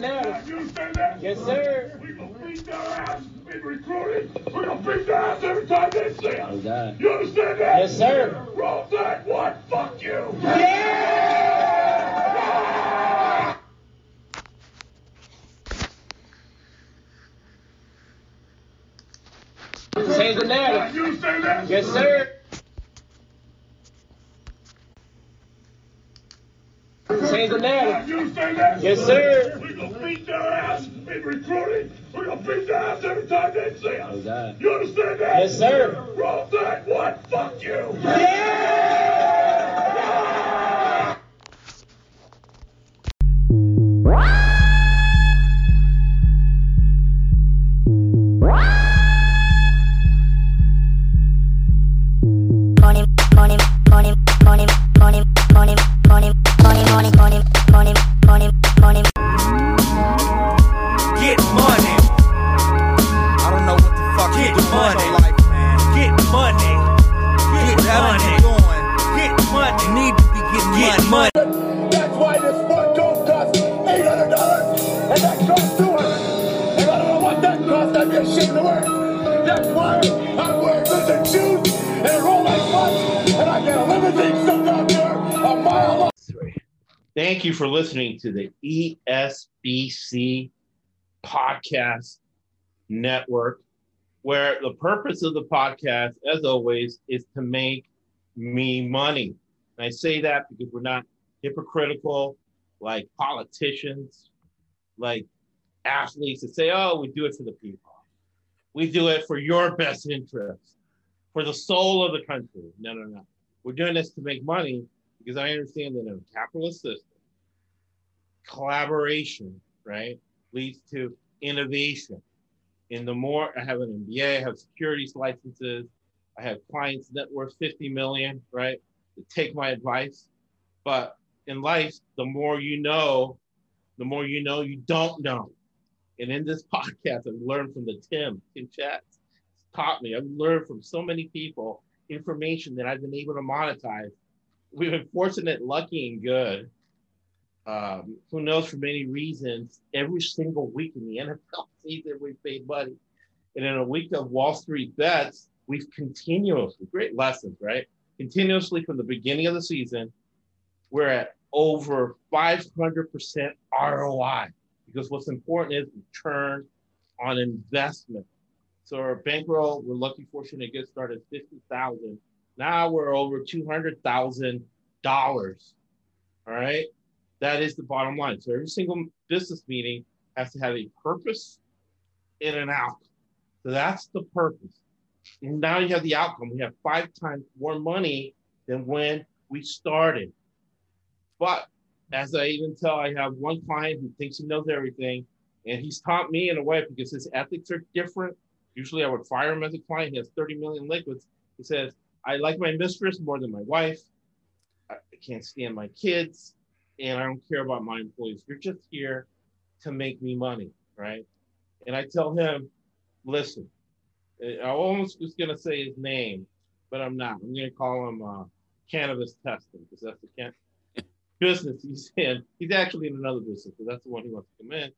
the narrative. You say that? Yes, sir. We gonna beat their ass in recruiting. We gonna beat their ass every time they see us. Oh, God. You understand that? Yes, sir. Roll that one. Fuck you. Change the narrative. You say that? Yes, sir. Change the narrative. You say that? Yes, sir. We gonna beat their ass in recruiting. We're gonna beat their ass every time they see us. You understand that? Yes, sir. Roll that one. Fuck you. Money, Podcast Network, where the purpose of the podcast, as always, is to make me money. And I say that because we're not hypocritical like politicians, like athletes that say, oh, we do it for the people. We do it for your best interest, for the soul of the country. No, no, no. We're doing this to make money because I understand that in a capitalist system, collaboration, right, leads to innovation. And the more I have an MBA, I have securities licenses, I have clients net worth 50 million, right, that take my advice. But in life, the more you know, the more you know you don't know. And in this podcast, I've learned from the Tim, Tim Chats, taught me. I've learned from so many people information that I've been able to monetize we've been fortunate, lucky, and good. Um, who knows for many reasons, every single week in the NFL season, we've made money. And in a week of Wall Street bets, we've continuously, great lessons, right? Continuously from the beginning of the season, we're at over 500% ROI because what's important is return on investment. So our bankroll, we're lucky, fortunate to get started at 50,000. Now we're over $200,000. All right. That is the bottom line. So every single business meeting has to have a purpose and an outcome. So that's the purpose. And now you have the outcome. We have five times more money than when we started. But as I even tell, I have one client who thinks he knows everything, and he's taught me in a way because his ethics are different. Usually I would fire him as a client. He has 30 million liquids. He says, I like my mistress more than my wife. I can't stand my kids, and I don't care about my employees. You're just here to make me money, right? And I tell him, listen, I almost was gonna say his name, but I'm not. I'm gonna call him uh, cannabis testing because that's the can- business he's in. He's actually in another business, but that's the one he wants to come in.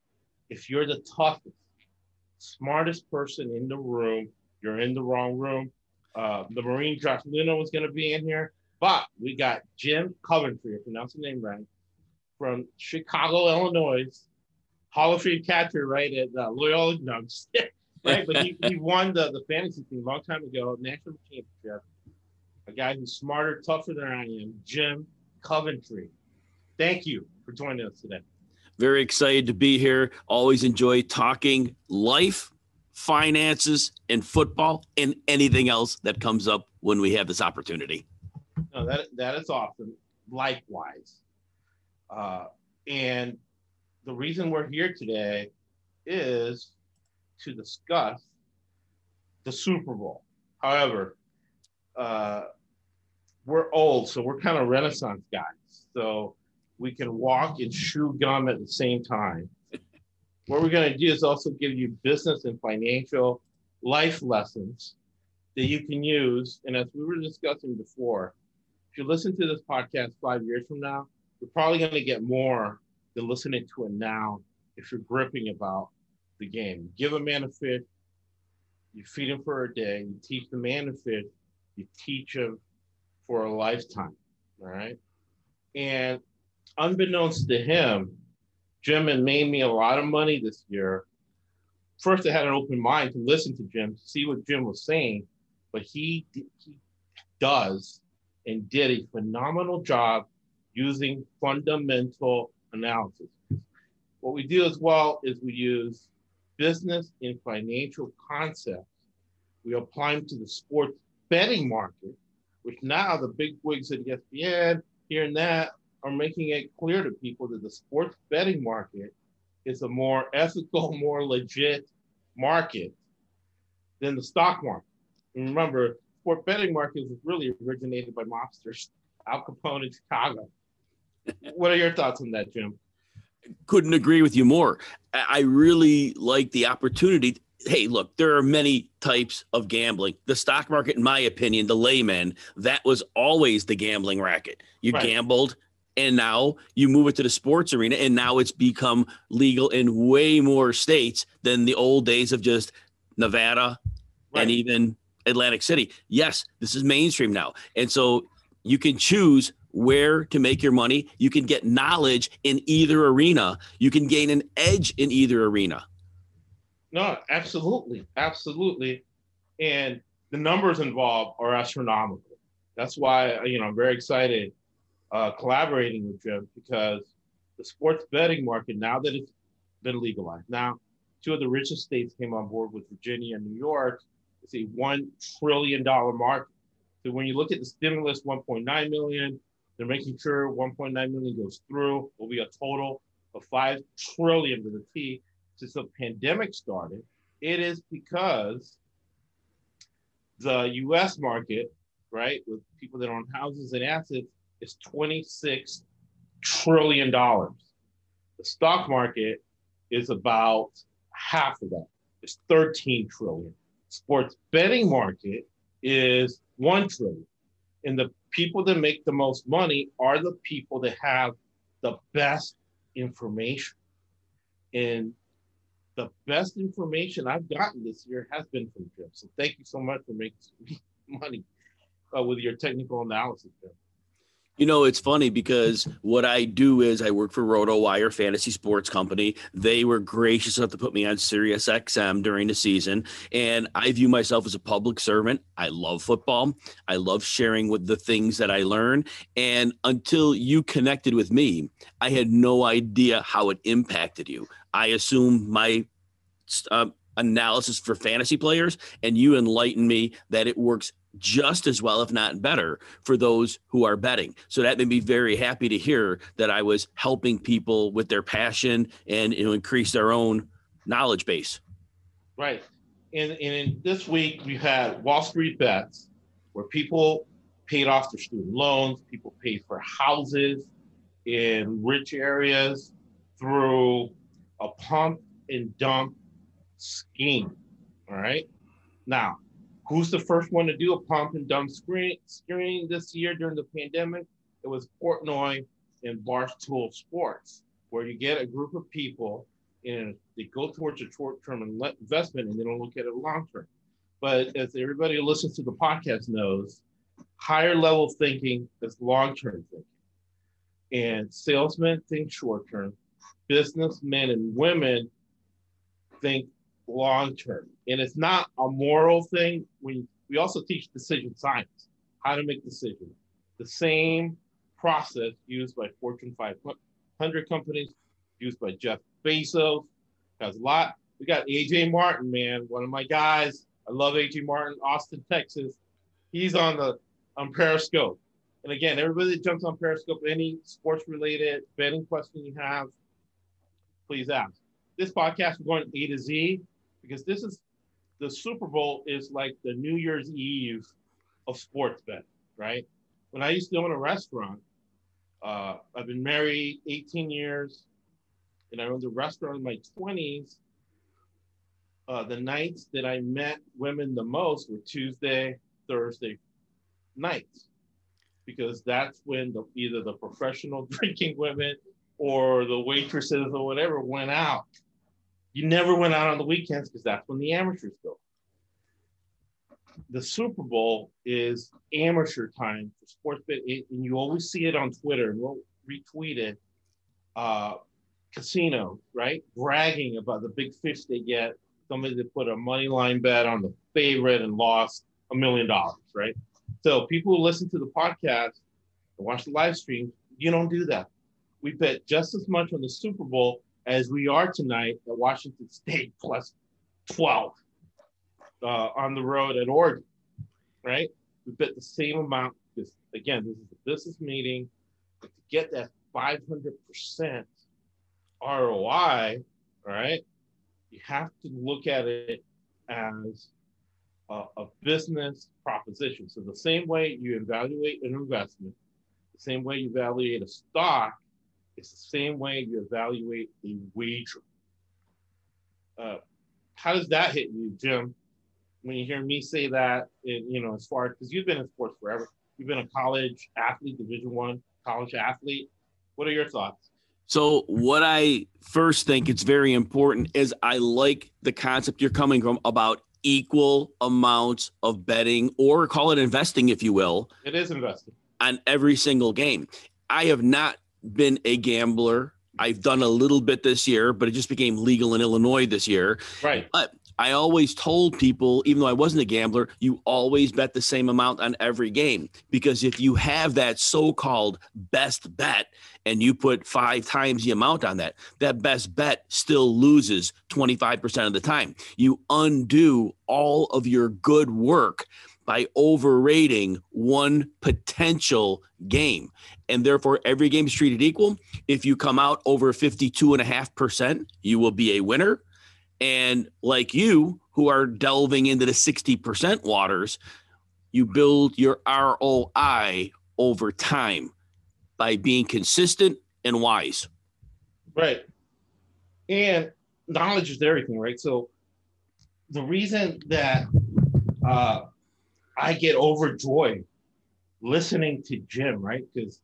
If you're the toughest, smartest person in the room, you're in the wrong room. Uh, the Marine Josh Lino was going to be in here, but we got Jim Coventry, if you pronounce the name right, from Chicago, Illinois, Hall of Fame catcher, right at uh, Loyola. No, right? But he, he won the, the fantasy team a long time ago, national championship. A guy who's smarter, tougher than I am, Jim Coventry. Thank you for joining us today. Very excited to be here. Always enjoy talking life, finances, and football, and anything else that comes up when we have this opportunity. No, that that is awesome. Likewise, uh, and the reason we're here today is to discuss the Super Bowl. However, uh, we're old, so we're kind of Renaissance guys. So we can walk and chew gum at the same time. What we're going to do is also give you business and financial life lessons that you can use. And as we were discussing before, if you listen to this podcast five years from now, you're probably going to get more than listening to it now if you're gripping about the game. Give a man a fish, you feed him for a day, you teach the man to fish, you teach him for a lifetime. All right. And unbeknownst to him, Jim had made me a lot of money this year. First, I had an open mind to listen to Jim, see what Jim was saying, but he, he does and did a phenomenal job using fundamental analysis. What we do as well is we use business and financial concepts. We apply them to the sports betting market, which now the big wigs at ESPN, here and that, are making it clear to people that the sports betting market is a more ethical, more legit market than the stock market. And remember, sport betting market was really originated by mobsters, Al Capone in Chicago. What are your thoughts on that, Jim? Couldn't agree with you more. I really like the opportunity. Hey, look, there are many types of gambling. The stock market, in my opinion, the layman, that was always the gambling racket. You Right. gambled, and now you move it to the sports arena, and now it's become legal in way more states than the old days of just Nevada Right. and even Atlantic City. Yes, this is mainstream now. And so you can choose where to make your money. You can get knowledge in either arena. You can gain an edge in either arena. No, absolutely, absolutely, and the numbers involved are astronomical. That's why you know I'm very excited uh, collaborating with Jim because the sports betting market now that it's been legalized now, two of the richest states came on board with Virginia and New York. It's a one trillion dollar market. So when you look at the stimulus, 1.9 million, they're making sure 1.9 million goes through. Will be a total of five trillion to the T since the pandemic started, it is because the US market, right, with people that own houses and assets, is $26 trillion. The stock market is about half of that. It's 13 trillion. Sports betting market is 1 trillion. And the people that make the most money are the people that have the best information. And the best information I've gotten this year has been from Jim. So thank you so much for making money uh, with your technical analysis, Jim. You know, it's funny because what I do is I work for RotoWire Fantasy Sports Company. They were gracious enough to put me on Sirius XM during the season. And I view myself as a public servant. I love football. I love sharing with the things that I learn. And until you connected with me, I had no idea how it impacted you. I assumed my uh, analysis for fantasy players, and you enlightened me that it works just as well, if not better, for those who are betting. So that made me very happy to hear that I was helping people with their passion and you know, increase their own knowledge base. Right. And, and in this week, we had Wall Street bets where people paid off their student loans, people paid for houses in rich areas through a pump and dump scheme. All right. Now, who's the first one to do a pump and dump screen screen this year during the pandemic? It was Portnoy and Barstool Sports, where you get a group of people and they go towards a short-term investment and they don't look at it long-term. But as everybody who listens to the podcast knows, higher level thinking is long-term thinking. And salesmen think short-term, businessmen and women think long-term. And it's not a moral thing. We we also teach decision science, how to make decisions. The same process used by Fortune 500 companies, used by Jeff Bezos, has a lot. We got AJ Martin, man, one of my guys. I love AJ Martin, Austin, Texas. He's on the on Periscope. And again, everybody that jumps on Periscope, any sports related betting question you have, please ask. This podcast we're going A to Z because this is the Super Bowl is like the New Year's Eve of sports betting, right? When I used to own a restaurant, uh, I've been married 18 years, and I owned a restaurant in my 20s. Uh, the nights that I met women the most were Tuesday, Thursday nights, because that's when the, either the professional drinking women or the waitresses or whatever went out. You never went out on the weekends because that's when the amateurs go. The Super Bowl is amateur time for sports bet, and you always see it on Twitter, and we'll retweet it. Uh, casino, right? Bragging about the big fish they get. Somebody that put a money line bet on the favorite and lost a million dollars, right? So people who listen to the podcast and watch the live stream, you don't do that. We bet just as much on the Super Bowl as we are tonight at Washington State plus 12 uh, on the road at Oregon, right? We bet the same amount because, again, this is a business meeting. To get that 500% ROI, right, you have to look at it as a, a business proposition. So the same way you evaluate an investment, the same way you evaluate a stock, it's the same way you evaluate a wager. Uh, how does that hit you, Jim? When you hear me say that, and, you know, as far as because you've been in sports forever, you've been a college athlete, Division One college athlete. What are your thoughts? So what I first think it's very important is I like the concept you're coming from about equal amounts of betting or call it investing if you will It is investing. on every single game. I have not been a gambler. I've done a little bit this year, but it just became legal in Illinois this year. Right. But I always told people, even though I wasn't a gambler, you always bet the same amount on every game. Because if you have that so called best bet and you put five times the amount on that, that best bet still loses 25% of the time. You undo all of your good work by overrating one potential game. And therefore, every game is treated equal. If you come out over 52.5%, you will be a winner. And like you, who are delving into the 60% waters, you build your ROI over time by being consistent and wise. Right. And knowledge is everything, right? So the reason that uh, I get overjoyed listening to Jim, right? Because,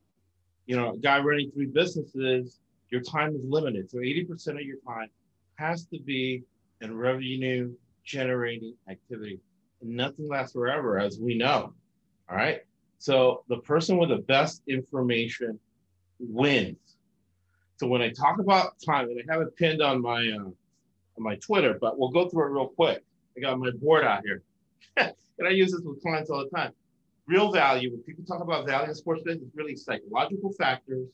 you know, a guy running three businesses, your time is limited. So 80% of your time has to be in revenue generating activity. And nothing lasts forever, as we know. All right. So the person with the best information wins. So when I talk about time, and I have it pinned on my uh, on my Twitter, but we'll go through it real quick. I got my board out here, and I use this with clients all the time. Real value. When people talk about value in sports business, it's really psychological factors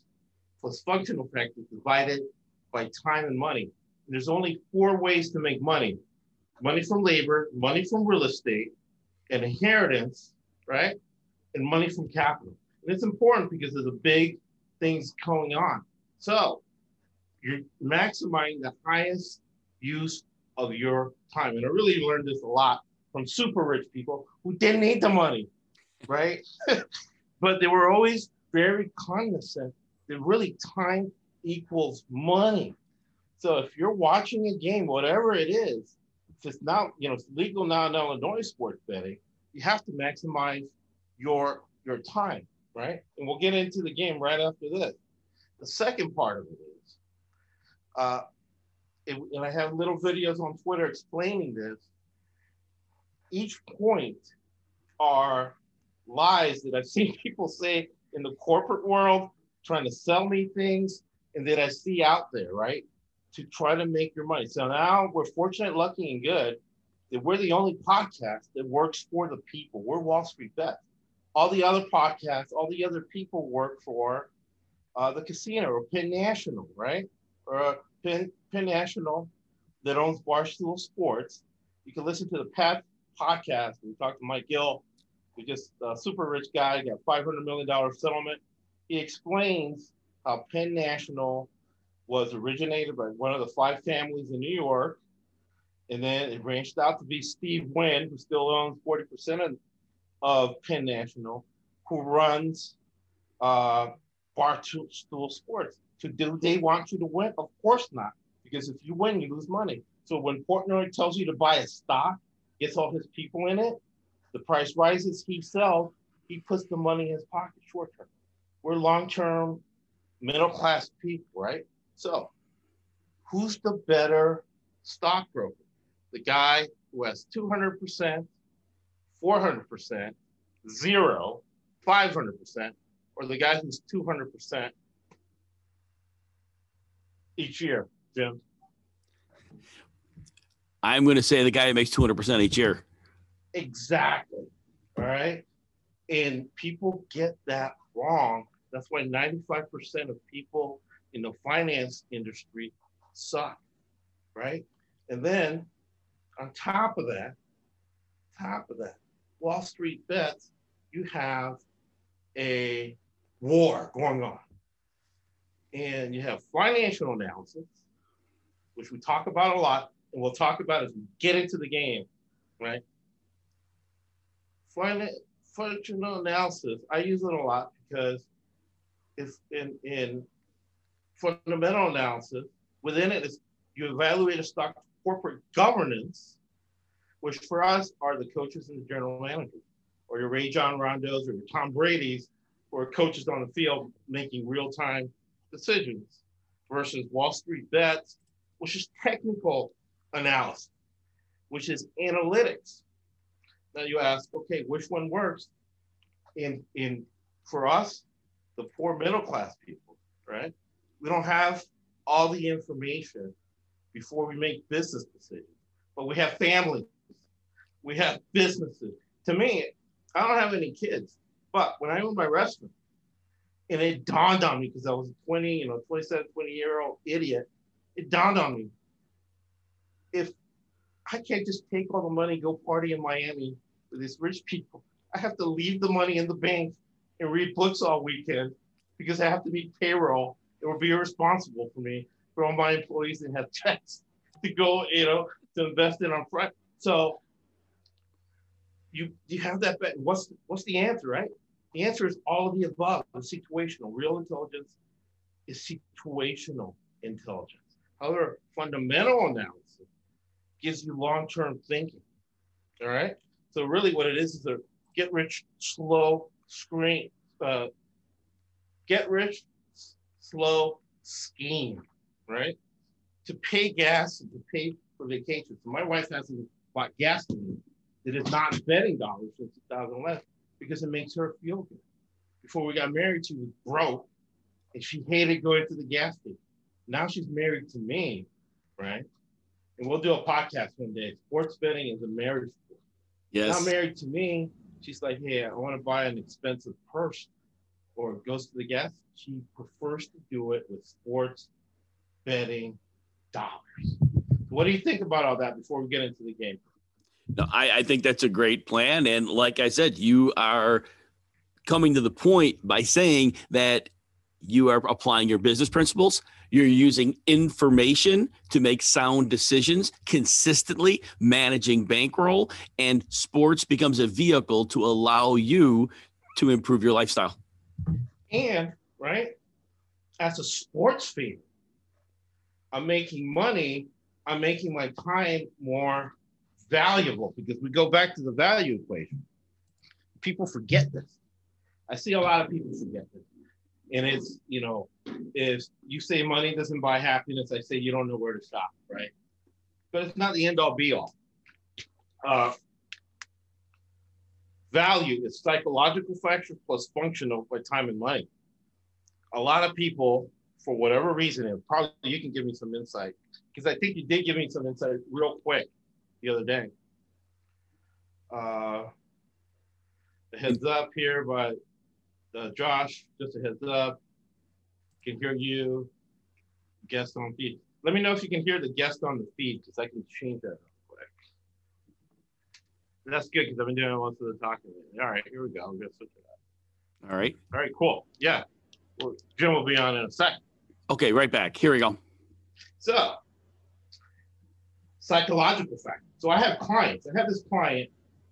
plus functional factors divided by time and money. And there's only four ways to make money: money from labor, money from real estate, and inheritance, right, and money from capital. And it's important because there's a big things going on. So you're maximizing the highest use of your time. And I really learned this a lot from super rich people who didn't need the money, right? but they were always very cognizant that really time equals money. So if you're watching a game, whatever it is, if it's not, you know, it's legal now in Illinois sports betting, you have to maximize your your time, right? And we'll get into the game right after this. The second part of it is, uh, it, and I have little videos on Twitter explaining this. Each point are lies that I've seen people say in the corporate world, trying to sell me things, and that I see out there, right? To try to make your money. So now we're fortunate, lucky, and good that we're the only podcast that works for the people. We're Wall Street Bet. All the other podcasts, all the other people work for uh, the casino or Penn National, right? Or Penn, Penn National that owns Barstool Sports. You can listen to the Pat podcast. We talked to Mike Gill, who just a super rich guy, got $500 million settlement. He explains how Penn National was originated by one of the five families in New York. And then it branched out to be Steve Wynn, who still owns 40% of, of Penn National, who runs uh, Barstool Sports. So do they want you to win? Of course not, because if you win, you lose money. So when Portnoy tells you to buy a stock, gets all his people in it, the price rises, he sells, he puts the money in his pocket short term. We're long term middle class people, right? So, who's the better stockbroker? The guy who has 200%, 400%, zero, 500%, or the guy who's 200% each year, Jim? I'm going to say the guy who makes 200% each year. Exactly. All right. And people get that wrong. That's why 95% of people in the finance industry suck. Right. And then on top of that, top of that, Wall Street bets, you have a war going on. And you have financial analysis, which we talk about a lot, and we'll talk about as we get into the game, right? Financial analysis, I use it a lot because it's in, in fundamental analysis, within it is you evaluate a stock corporate governance, which for us are the coaches and the general managers, or your Ray John Rondos or your Tom Brady's, or coaches on the field making real-time decisions versus Wall Street bets, which is technical analysis, which is analytics. Now you ask, okay, which one works? In in for us, the poor middle class people, right? We don't have all the information before we make business decisions, but we have families, we have businesses. To me, I don't have any kids, but when I owned my restaurant, and it dawned on me because I was a 20, you know, 27, 20 year old idiot, it dawned on me I can't just take all the money, go party in Miami with these rich people, I have to leave the money in the bank and read books all weekend because I have to meet payroll. It would be irresponsible for me for all my employees and have checks to go, you know, to invest in on front. So you you have that bet. What's what's the answer, right? The answer is all of the above. The situational, real intelligence is situational intelligence. However, fundamental analysis gives you long-term thinking. All right. So really, what it is is a get rich slow screen, uh, get rich slow scheme, right? To pay gas and to pay for vacations. So my wife hasn't bought gas for me. It is not betting dollars since 2011 because it makes her feel good. Before we got married, she was broke and she hated going to the gas station. Now she's married to me, right? And we'll do a podcast one day. Sports betting is a marriage sport. Yes. Not married to me. She's like, hey, I want to buy an expensive purse or goes to the gas. She prefers to do it with sports betting dollars. What do you think about all that before we get into the game? No, I, I think that's a great plan. And like I said, you are coming to the point by saying that you are applying your business principles. You're using information to make sound decisions, consistently managing bankroll, and sports becomes a vehicle to allow you to improve your lifestyle. And right, as a sports fan, I'm making money. I'm making my time more valuable because we go back to the value equation. People forget this. I see a lot of people forget this. And it's, you know, if you say money doesn't buy happiness, I say you don't know where to stop, right? But it's not the end all be all. Uh, value is psychological factor plus functional by time and money. A lot of people, for whatever reason, and probably you can give me some insight, because I think you did give me some insight real quick the other day. Uh, heads up here, but uh, Josh, just a heads up. Can hear you. Guest on feed. Let me know if you can hear the guest on the feed because I can change that real quick. That's good because I've been doing most of the talking. All right, here we go. I'm gonna switch it up. All right. All right, cool. Yeah, well, Jim will be on in a second. Okay, right back. Here we go. So, psychological factor. So I have clients. I have this client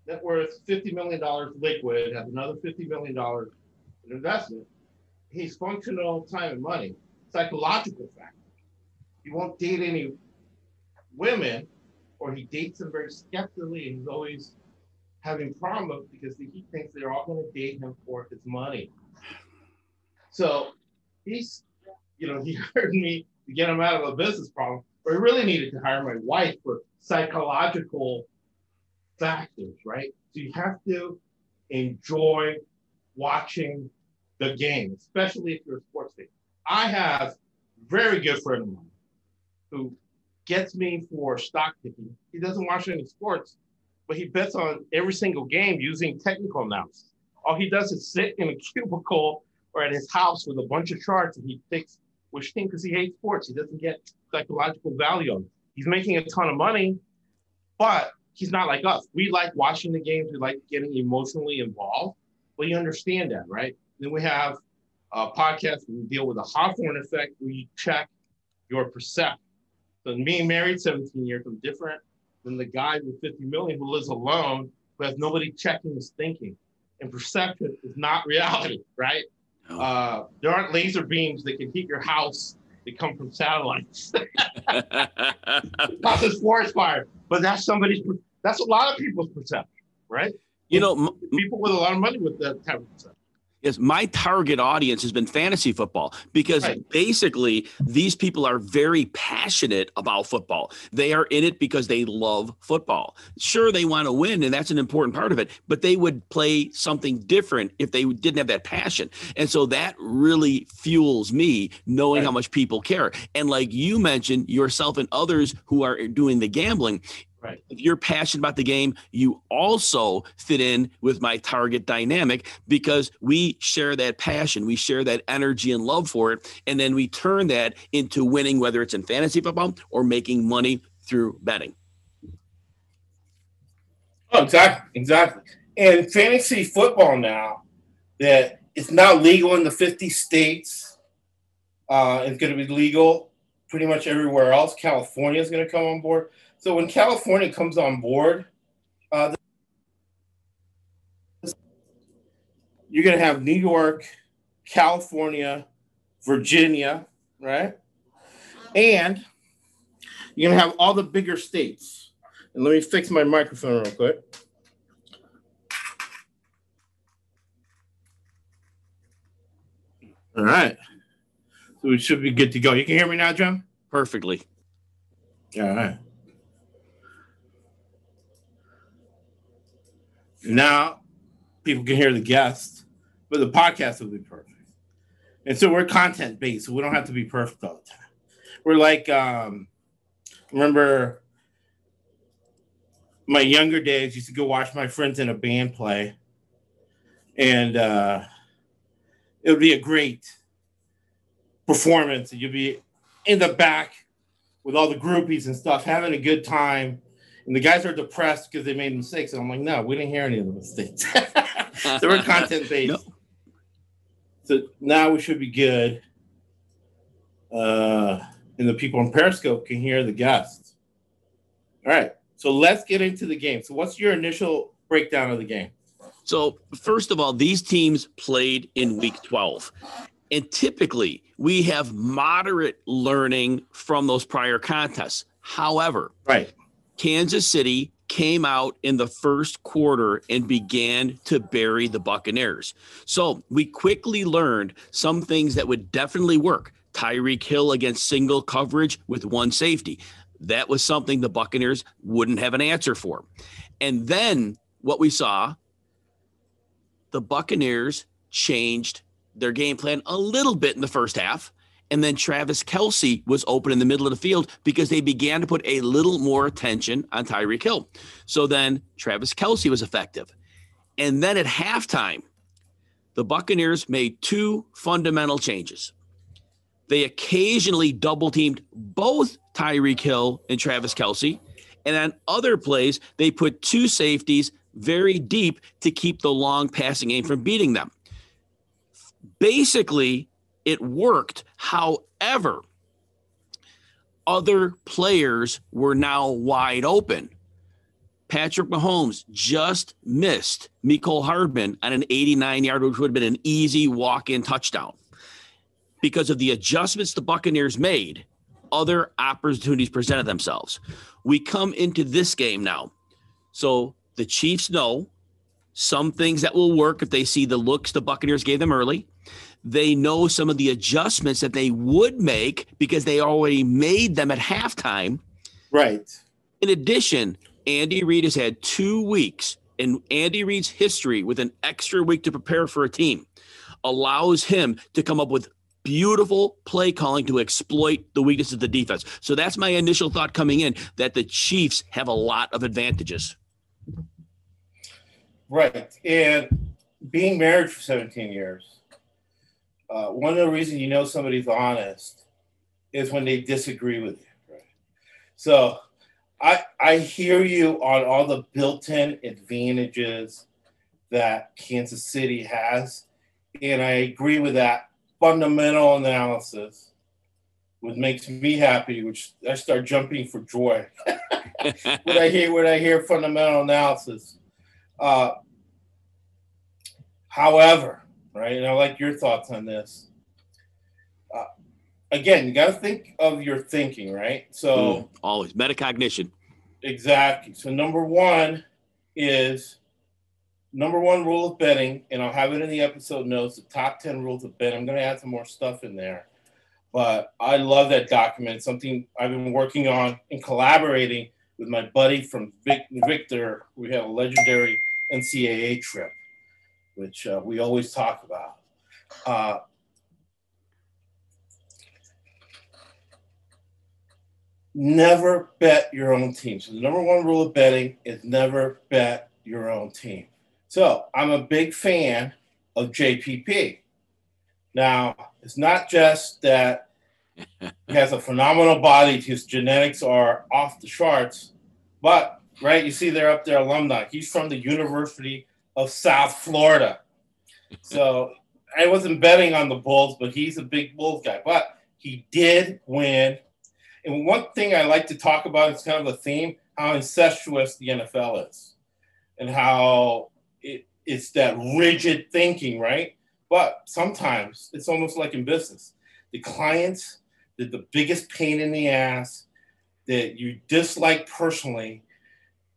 net worth $50 million liquid, has another $50 million in investment. He's functional time and money, psychological factor. He won't date any women, or he dates them very skeptically, and he's always having problems because he thinks they're all going to date him for his money. So he's you know, he hired me to get him out of a business problem, but I really needed to hire my wife for psychological factors, right? So you have to enjoy watching the game, especially if you're a sports fan. I have very good friend of mine who gets me for stock picking. He doesn't watch any sports, but he bets on every single game using technical analysis. All he does is sit in a cubicle or at his house with a bunch of charts and he picks which team because he hates sports. He doesn't get psychological value on it. He's making a ton of money, but he's not like us. We like watching the games. We like getting emotionally involved. Well, you understand that, right? Then we have a podcast where we deal with the Hawthorne effect, where you check your perception. So being married 17 years, I'm different than the guy with 50 million who lives alone, who has nobody checking his thinking. And perception is not reality, right? No. Uh, there aren't laser beams that can heat your house that come from satellites. not this forest fire, but that's somebody's. That's a lot of people's perception, right? you know, m- People with a lot of money with that type of perception. Yes, my target audience has been fantasy football because Right. basically these people are very passionate about football. They are in it because they love football. Sure, they want to win, and that's an important part of it, but they would play something different if they didn't have that passion. And so that really fuels me knowing Right. how much people care. And like you mentioned, yourself and others who are doing the gambling, Right. if you're passionate about the game, you also fit in with my target dynamic because we share that passion, we share that energy and love for it, and then we turn that into winning, whether it's in fantasy football or making money through betting. Oh, exactly, exactly. And fantasy football now that it's not legal in the 50 states. Uh, it's going to be legal pretty much everywhere else. California is going to come on board. So when California comes on board, uh, you're going to have New York, California, Virginia, right? And you're going to have all the bigger states. And let me fix my microphone real quick. All right. So we should be good to go. You can hear me now, John? Perfectly. All right. Now people can hear the guests, but the podcast will be perfect. And so we're content based, so we don't have to be perfect all the time. We're like, um, remember my younger days, used to go watch my friends in a band play, and uh, it would be a great performance, you'd be in the back with all the groupies and stuff, having a good time. And the guys are depressed because they made mistakes. And I'm like, no, we didn't hear any of the mistakes. so we're content based. No. So now we should be good. Uh, and the people on Periscope can hear the guests. All right. So let's get into the game. So, what's your initial breakdown of the game? So, first of all, these teams played in week 12. And typically, we have moderate learning from those prior contests. However, Right. Kansas City came out in the first quarter and began to bury the Buccaneers. So we quickly learned some things that would definitely work. Tyreek Hill against single coverage with one safety. That was something the Buccaneers wouldn't have an answer for. And then what we saw, the Buccaneers changed their game plan a little bit in the first half. And then Travis Kelce was open in the middle of the field because they began to put a little more attention on Tyreek Hill. So then Travis Kelce was effective. And then at halftime, the Buccaneers made two fundamental changes. They occasionally double teamed both Tyreek Hill and Travis Kelce. And on other plays, they put two safeties very deep to keep the long passing game from beating them. Basically, it worked. However, other players were now wide open. Patrick Mahomes just missed Mecole Hardman on an 89 yard, which would have been an easy walk in touchdown. Because of the adjustments the Buccaneers made, other opportunities presented themselves. We come into this game now. So the Chiefs know some things that will work if they see the looks the Buccaneers gave them early. They know some of the adjustments that they would make because they already made them at halftime. Right. In addition, Andy Reid has had two weeks in Andy Reid's history with an extra week to prepare for a team, allows him to come up with beautiful play calling to exploit the weaknesses of the defense. So that's my initial thought coming in that the Chiefs have a lot of advantages. Right. And being married for 17 years, uh, one of the reasons you know somebody's honest is when they disagree with you. Right. So I I hear you on all the built-in advantages that Kansas City has, and I agree with that fundamental analysis, which makes me happy. Which I start jumping for joy when I hear when I hear fundamental analysis. Uh, however, right, and I like your thoughts on this. Uh, again, you got to think of your thinking, right? So Mm, always metacognition. exactly. So number one is number one rule of betting, and I'll have it in the episode notes. The top ten rules of betting. I'm going to add some more stuff in there, but I love that document. Something I've been working on and collaborating with my buddy from Vic, Victor. We have a legendary NCAA trip, which uh, we always talk about. Uh, never bet your own team. So the number one rule of betting is never bet your own team. So I'm a big fan of JPP. Now, it's not just that he has a phenomenal body, his genetics are off the charts, but right, you see they're up there alumni. He's from the University of South Florida. So I wasn't betting on the Bulls, but he's a big Bulls guy. But he did win. And one thing I like to talk about is kind of a theme how incestuous the NFL is and how it, it's that rigid thinking, right? But sometimes it's almost like in business. The clients, the, the biggest pain in the ass that you dislike personally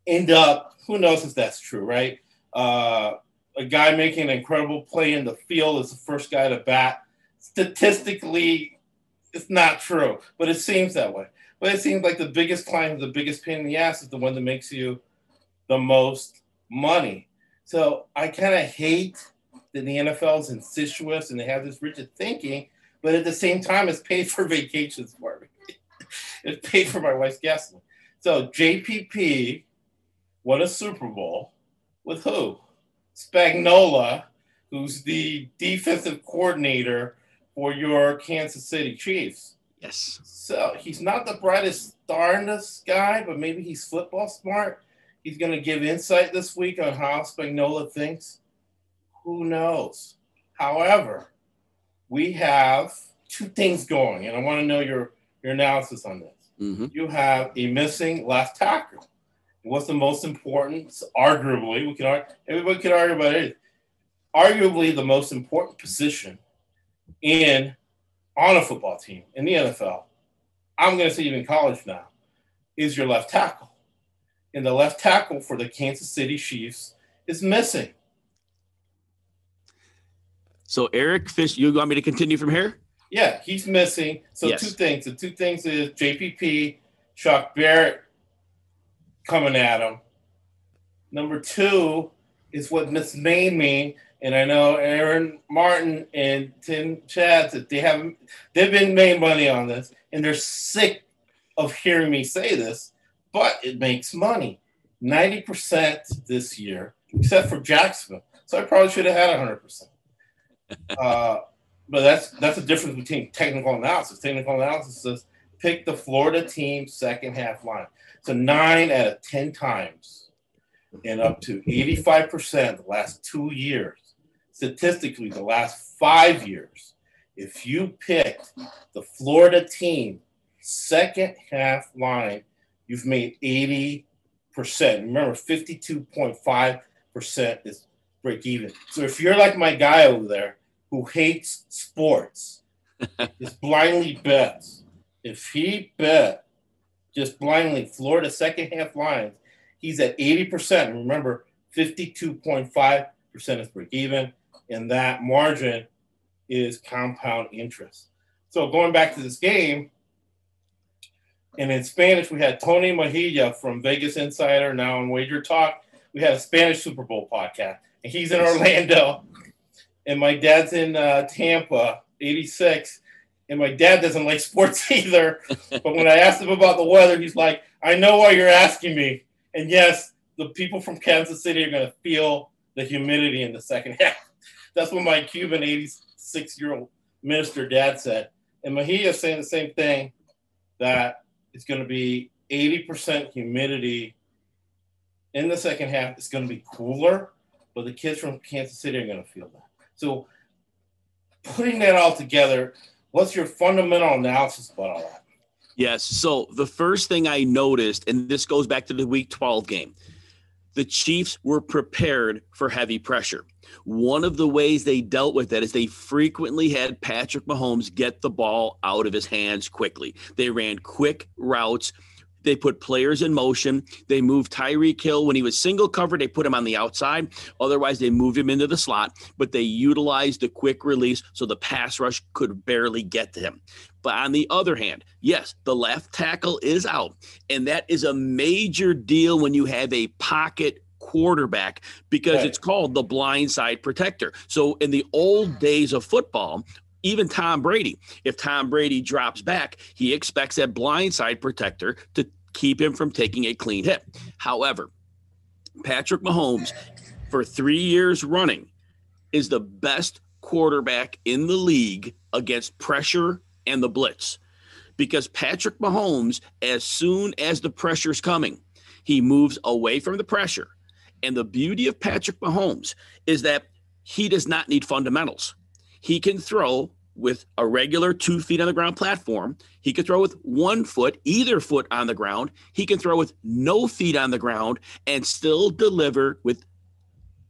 end up, who knows if that's true, right? Uh, a guy making an incredible play in the field is the first guy to bat. Statistically, it's not true, but it seems that way. But it seems like the biggest client, the biggest pain in the ass, is the one that makes you the most money. So I kind of hate that the NFL is incestuous and they have this rigid thinking, but at the same time, it's paid for vacations for me. it's paid for my wife's gasoline. So JPP won a Super Bowl with who? Spagnuolo, who's the defensive coordinator for your Kansas City Chiefs. Yes. So he's not the brightest star in the sky, but maybe he's football smart. He's going to give insight this week on how Spagnuolo thinks. Who knows? However, we have two things going, and I want to know your, your analysis on this. hmm You have a missing left tackle. What's the most important? Arguably, we can argue, everybody can argue about it. Arguably, the most important position in on a football team in the NFL. I'm going to say even college now is your left tackle, and the left tackle for the Kansas City Chiefs is missing. So Eric Fish, you want me to continue from here? Yeah, he's missing. So Yes. two things. The two things is JPP, Shaq Barrett coming at him. Number two is what Miss Main mean. And I know Aaron Martin and Tim Chad that they haven't they've been made money on this and they're sick of hearing me say this, but it makes money. 90% this year, except for Jacksonville. So I probably should have had 100%. Uh, but that's that's the difference between technical analysis. Technical analysis says pick the Florida team second half line. So nine out of ten times, and up to eighty-five percent the last two years. Statistically, the last five years, if you picked the Florida team second half line, you've made eighty percent. Remember, fifty-two point five percent is break even. So if you're like my guy over there who hates sports, just blindly bets, if he bet just blindly Florida second half lines, he's at 80%. And remember, 52.5% is break even. And that margin is compound interest. So going back to this game, and in Spanish, we had Tony Mejia from Vegas Insider, now on Wager Talk. We had a Spanish Super Bowl podcast, and he's in Orlando, and my dad's in uh, Tampa, 86. And my dad doesn't like sports either. but when I asked him about the weather, he's like, I know why you're asking me. And yes, the people from Kansas City are going to feel the humidity in the second half. That's what my Cuban 86 year old minister dad said. And Mejia is saying the same thing that it's going to be 80% humidity in the second half. It's going to be cooler, but the kids from Kansas City are going to feel that. So, putting that all together, what's your fundamental analysis about all that? Yes. So the first thing I noticed, and this goes back to the week 12 game, the Chiefs were prepared for heavy pressure. One of the ways they dealt with that is they frequently had Patrick Mahomes get the ball out of his hands quickly. They ran quick routes. They put players in motion. They moved Tyreek Hill when he was single covered. They put him on the outside. Otherwise, they moved him into the slot. But they utilized the quick release so the pass rush could barely get to him. But on the other hand, yes, the left tackle is out. And that is a major deal when you have a pocket quarterback because Right. it's called the blind side protector. So in the old days of football, even Tom Brady, if Tom Brady drops back, he expects that blindside protector to keep him from taking a clean hit. However, Patrick Mahomes, for three years running, is the best quarterback in the league against pressure and the blitz. Because Patrick Mahomes, as soon as the pressure's coming, he moves away from the pressure. And the beauty of Patrick Mahomes is that he does not need fundamentals. He can throw with a regular two feet on the ground platform. He can throw with one foot, either foot on the ground. He can throw with no feet on the ground and still deliver with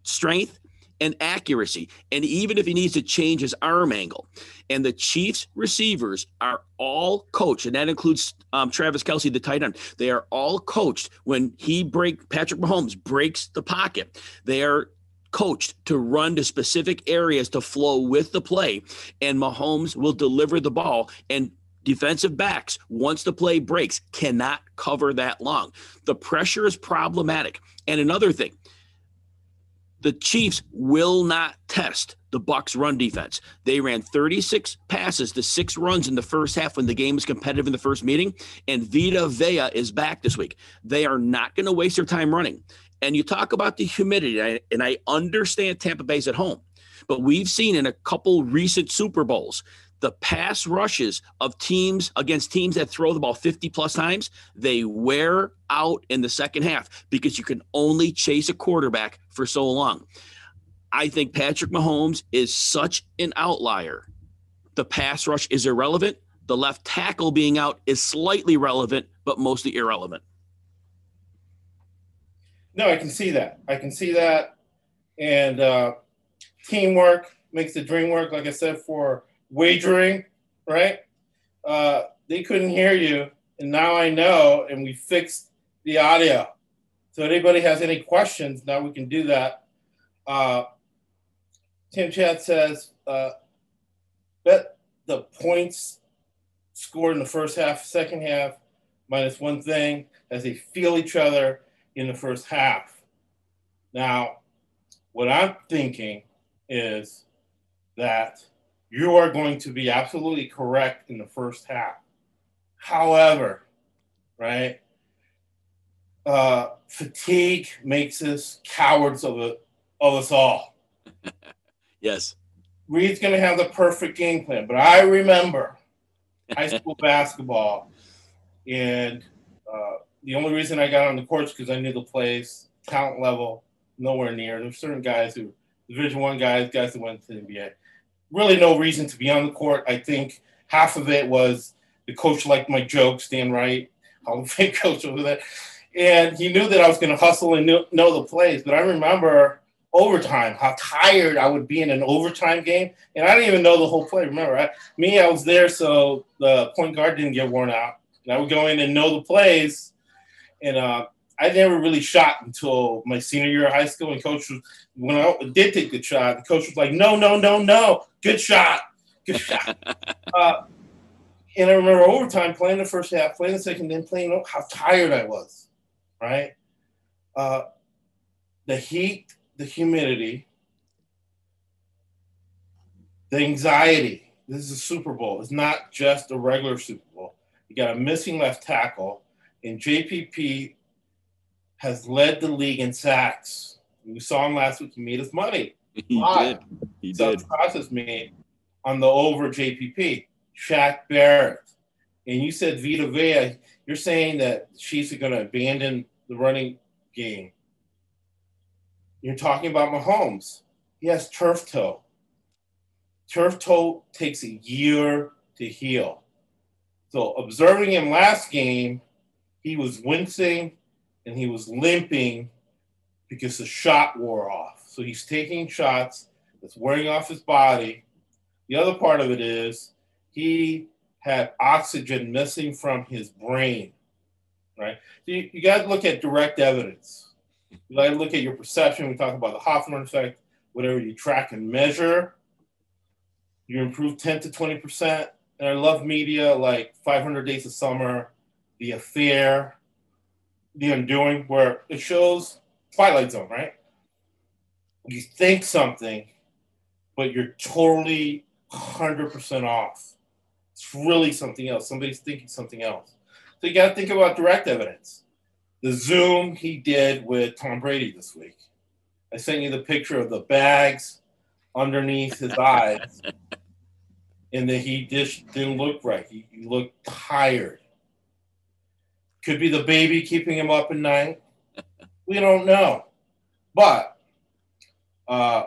strength and accuracy. And even if he needs to change his arm angle, and the Chiefs receivers are all coached, and that includes um, Travis Kelce, the tight end. They are all coached when he break Patrick Mahomes breaks the pocket. They are coached to run to specific areas to flow with the play, and Mahomes will deliver the ball and. Defensive backs, once the play breaks, cannot cover that long. The pressure is problematic. And another thing, the Chiefs will not test the Bucks run defense. They ran 36 passes to six runs in the first half when the game was competitive in the first meeting, and Vita Vea is back this week. They are not going to waste their time running. And you talk about the humidity, and I, and I understand Tampa Bay's at home, but we've seen in a couple recent Super Bowls the pass rushes of teams against teams that throw the ball 50 plus times, they wear out in the second half because you can only chase a quarterback for so long. I think Patrick Mahomes is such an outlier. The pass rush is irrelevant. The left tackle being out is slightly relevant, but mostly irrelevant. No, I can see that. I can see that. And uh, teamwork makes the dream work. Like I said, for wagering, right? Uh, they couldn't hear you, and now I know, and we fixed the audio. So, anybody has any questions, now we can do that. Uh, Tim Chat says, uh, bet the points scored in the first half, second half, minus one thing, as they feel each other in the first half. Now, what I'm thinking is that you are going to be absolutely correct in the first half. However, right, uh, fatigue makes us cowards of, it, of us all. Yes. Reid's going to have the perfect game plan, but I remember high school basketball, and uh, the only reason I got on the court is because I knew the plays, talent level, nowhere near. There's certain guys who, Division One guys, guys that went to the NBA. Really, no reason to be on the court. I think half of it was the coach liked my jokes, Dan Wright, Hall of Fame coach over there, and he knew that I was going to hustle and know, know the plays. But I remember overtime, how tired I would be in an overtime game, and I didn't even know the whole play. Remember, I, me, I was there so the point guard didn't get worn out, and I would go in and know the plays. And uh, I never really shot until my senior year of high school. And coach was when I did take the shot, the coach was like, "No, no, no, no, good shot, good shot." uh, and I remember overtime playing the first half, playing the second, then playing how tired I was. Right, uh, the heat, the humidity, the anxiety. This is a Super Bowl. It's not just a regular Super Bowl. You got a missing left tackle, and JPP has led the league in sacks. We saw him last week. He made his money. He did. He did. Subprocess made on the over JPP. Shaq Barrett. And you said Vita Vea. You're saying that Chiefs are going to abandon the running game. You're talking about Mahomes. He has turf toe. Turf toe takes a year to heal. So observing him last game, he was wincing and he was limping because the shot wore off. So he's taking shots that's wearing off his body. The other part of it is he had oxygen missing from his brain, right? So you, you got to look at direct evidence. You got to look at your perception. We talk about the Hoffman effect, whatever you track and measure, you improve 10 to 20%. And I love media like 500 Days of Summer, The Affair, The Undoing, where it shows Twilight Zone, right? You think something, but you're totally 100% off. It's really something else. Somebody's thinking something else. So you got to think about direct evidence. The Zoom he did with Tom Brady this week. I sent you the picture of the bags underneath his eyes, and that he just didn't look right. He, he looked tired. Could be the baby keeping him up at night. We don't know. But uh,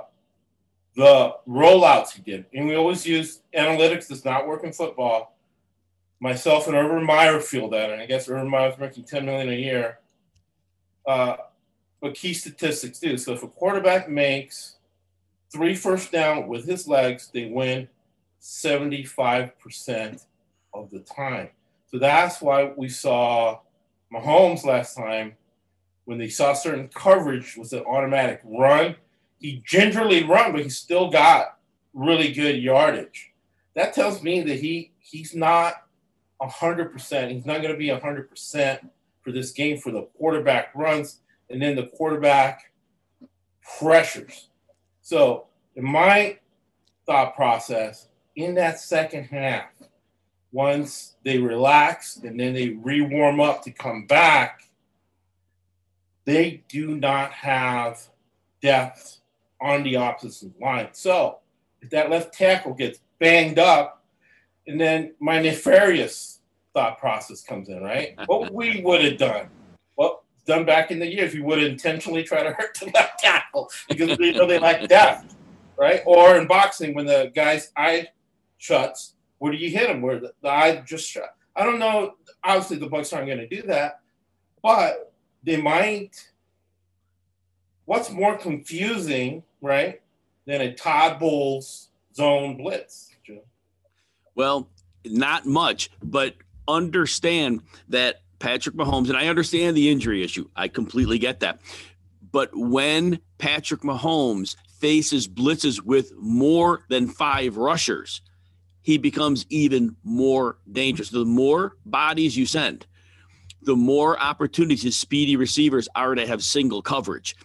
the rollouts he did, and we always use analytics does not work in football. Myself and Urban Meyer feel that, and I guess Urban Meyer's making 10 million a year. Uh, but key statistics do. So if a quarterback makes three first down with his legs, they win 75% of the time. So that's why we saw Mahomes last time when they saw certain coverage was an automatic run. He gingerly run, but he still got really good yardage. That tells me that he he's not hundred percent. He's not going to be hundred percent for this game for the quarterback runs and then the quarterback pressures. So in my thought process, in that second half, once they relax and then they re-warm up to come back, they do not have depth on the opposite line. So if that left tackle gets banged up, and then my nefarious thought process comes in, right? what we would have done, what done back in the years, we would intentionally try to hurt the left tackle because we know they lack depth, right? Or in boxing, when the guy's eye shuts, where do you hit him? Where the, the eye just shut? I don't know. Obviously, the Bucks aren't going to do that, but they might. What's more confusing, right, than a Todd Bowles zone blitz? Joe? Well, not much, but understand that Patrick Mahomes, and I understand the injury issue. I completely get that. But when Patrick Mahomes faces blitzes with more than five rushers, he becomes even more dangerous. The more bodies you send, the more opportunities his speedy receivers are to have single coverage.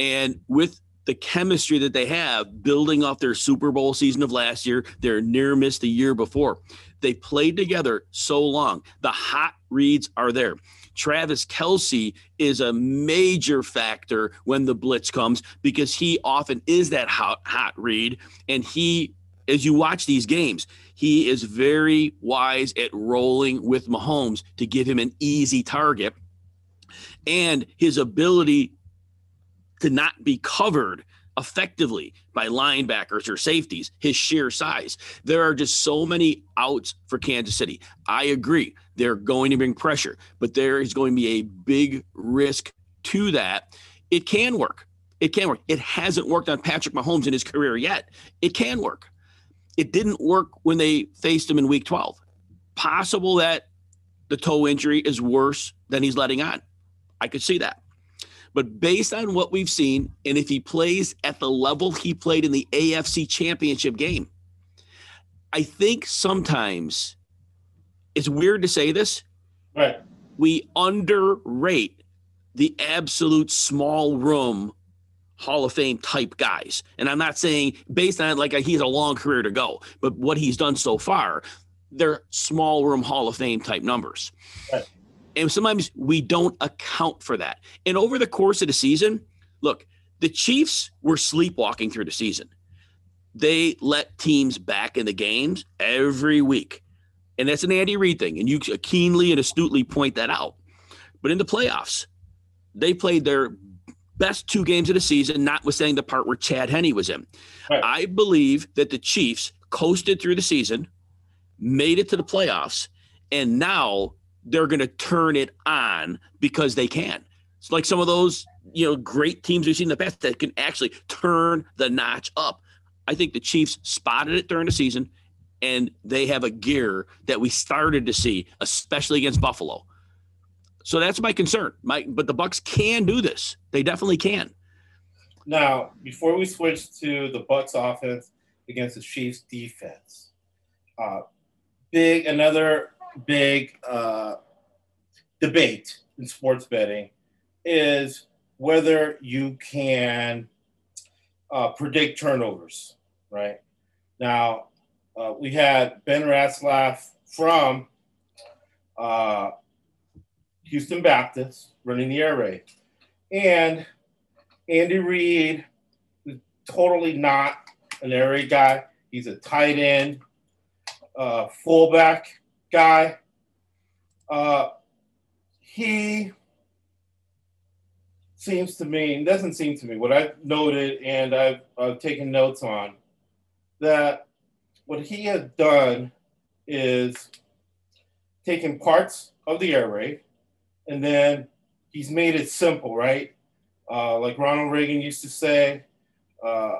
And with the chemistry that they have building off their Super Bowl season of last year, their near miss the year before. They played together so long. The hot reads are there. Travis Kelce is a major factor when the blitz comes because he often is that hot, hot read. And he, as you watch these games, he is very wise at rolling with Mahomes to give him an easy target. And his ability to not be covered effectively by linebackers or safeties, his sheer size. There are just so many outs for Kansas City. I agree. They're going to bring pressure, but there is going to be a big risk to that. It can work. It can work. It hasn't worked on Patrick Mahomes in his career yet. It can work. It didn't work when they faced him in week 12. Possible that the toe injury is worse than he's letting on. I could see that. But based on what we've seen, and if he plays at the level he played in the AFC championship game, I think sometimes it's weird to say this, Right. we underrate the absolute small room Hall of Fame type guys. And I'm not saying based on like he's a long career to go, but what he's done so far, they're small room Hall of Fame type numbers. Right. And sometimes we don't account for that. And over the course of the season, look, the Chiefs were sleepwalking through the season. They let teams back in the games every week. And that's an Andy Reid thing. And you keenly and astutely point that out. But in the playoffs, they played their best two games of the season, notwithstanding the part where Chad Henne was in. Right. I believe that the Chiefs coasted through the season, made it to the playoffs, and now they're going to turn it on because they can. It's like some of those, you know, great teams we've seen in the past that can actually turn the notch up. I think the Chiefs spotted it during the season, and they have a gear that we started to see, especially against Buffalo. So that's my concern. My, but the Bucks can do this. They definitely can. Now, before we switch to the Bucks offense against the Chiefs defense, uh, big another big uh, debate in sports betting is whether you can uh, predict turnovers. Right now, uh, we had Ben Ratzlaff from uh, Houston Baptist running the air raid, and Andy Reid is totally not an air raid guy. He's a tight end, uh, fullback guy. Uh, he seems to me, doesn't seem to me, what I've noted and I've, I've taken notes on, that what he has done is taken parts of the air raid and then he's made it simple, right? Uh, like Ronald Reagan used to say, uh,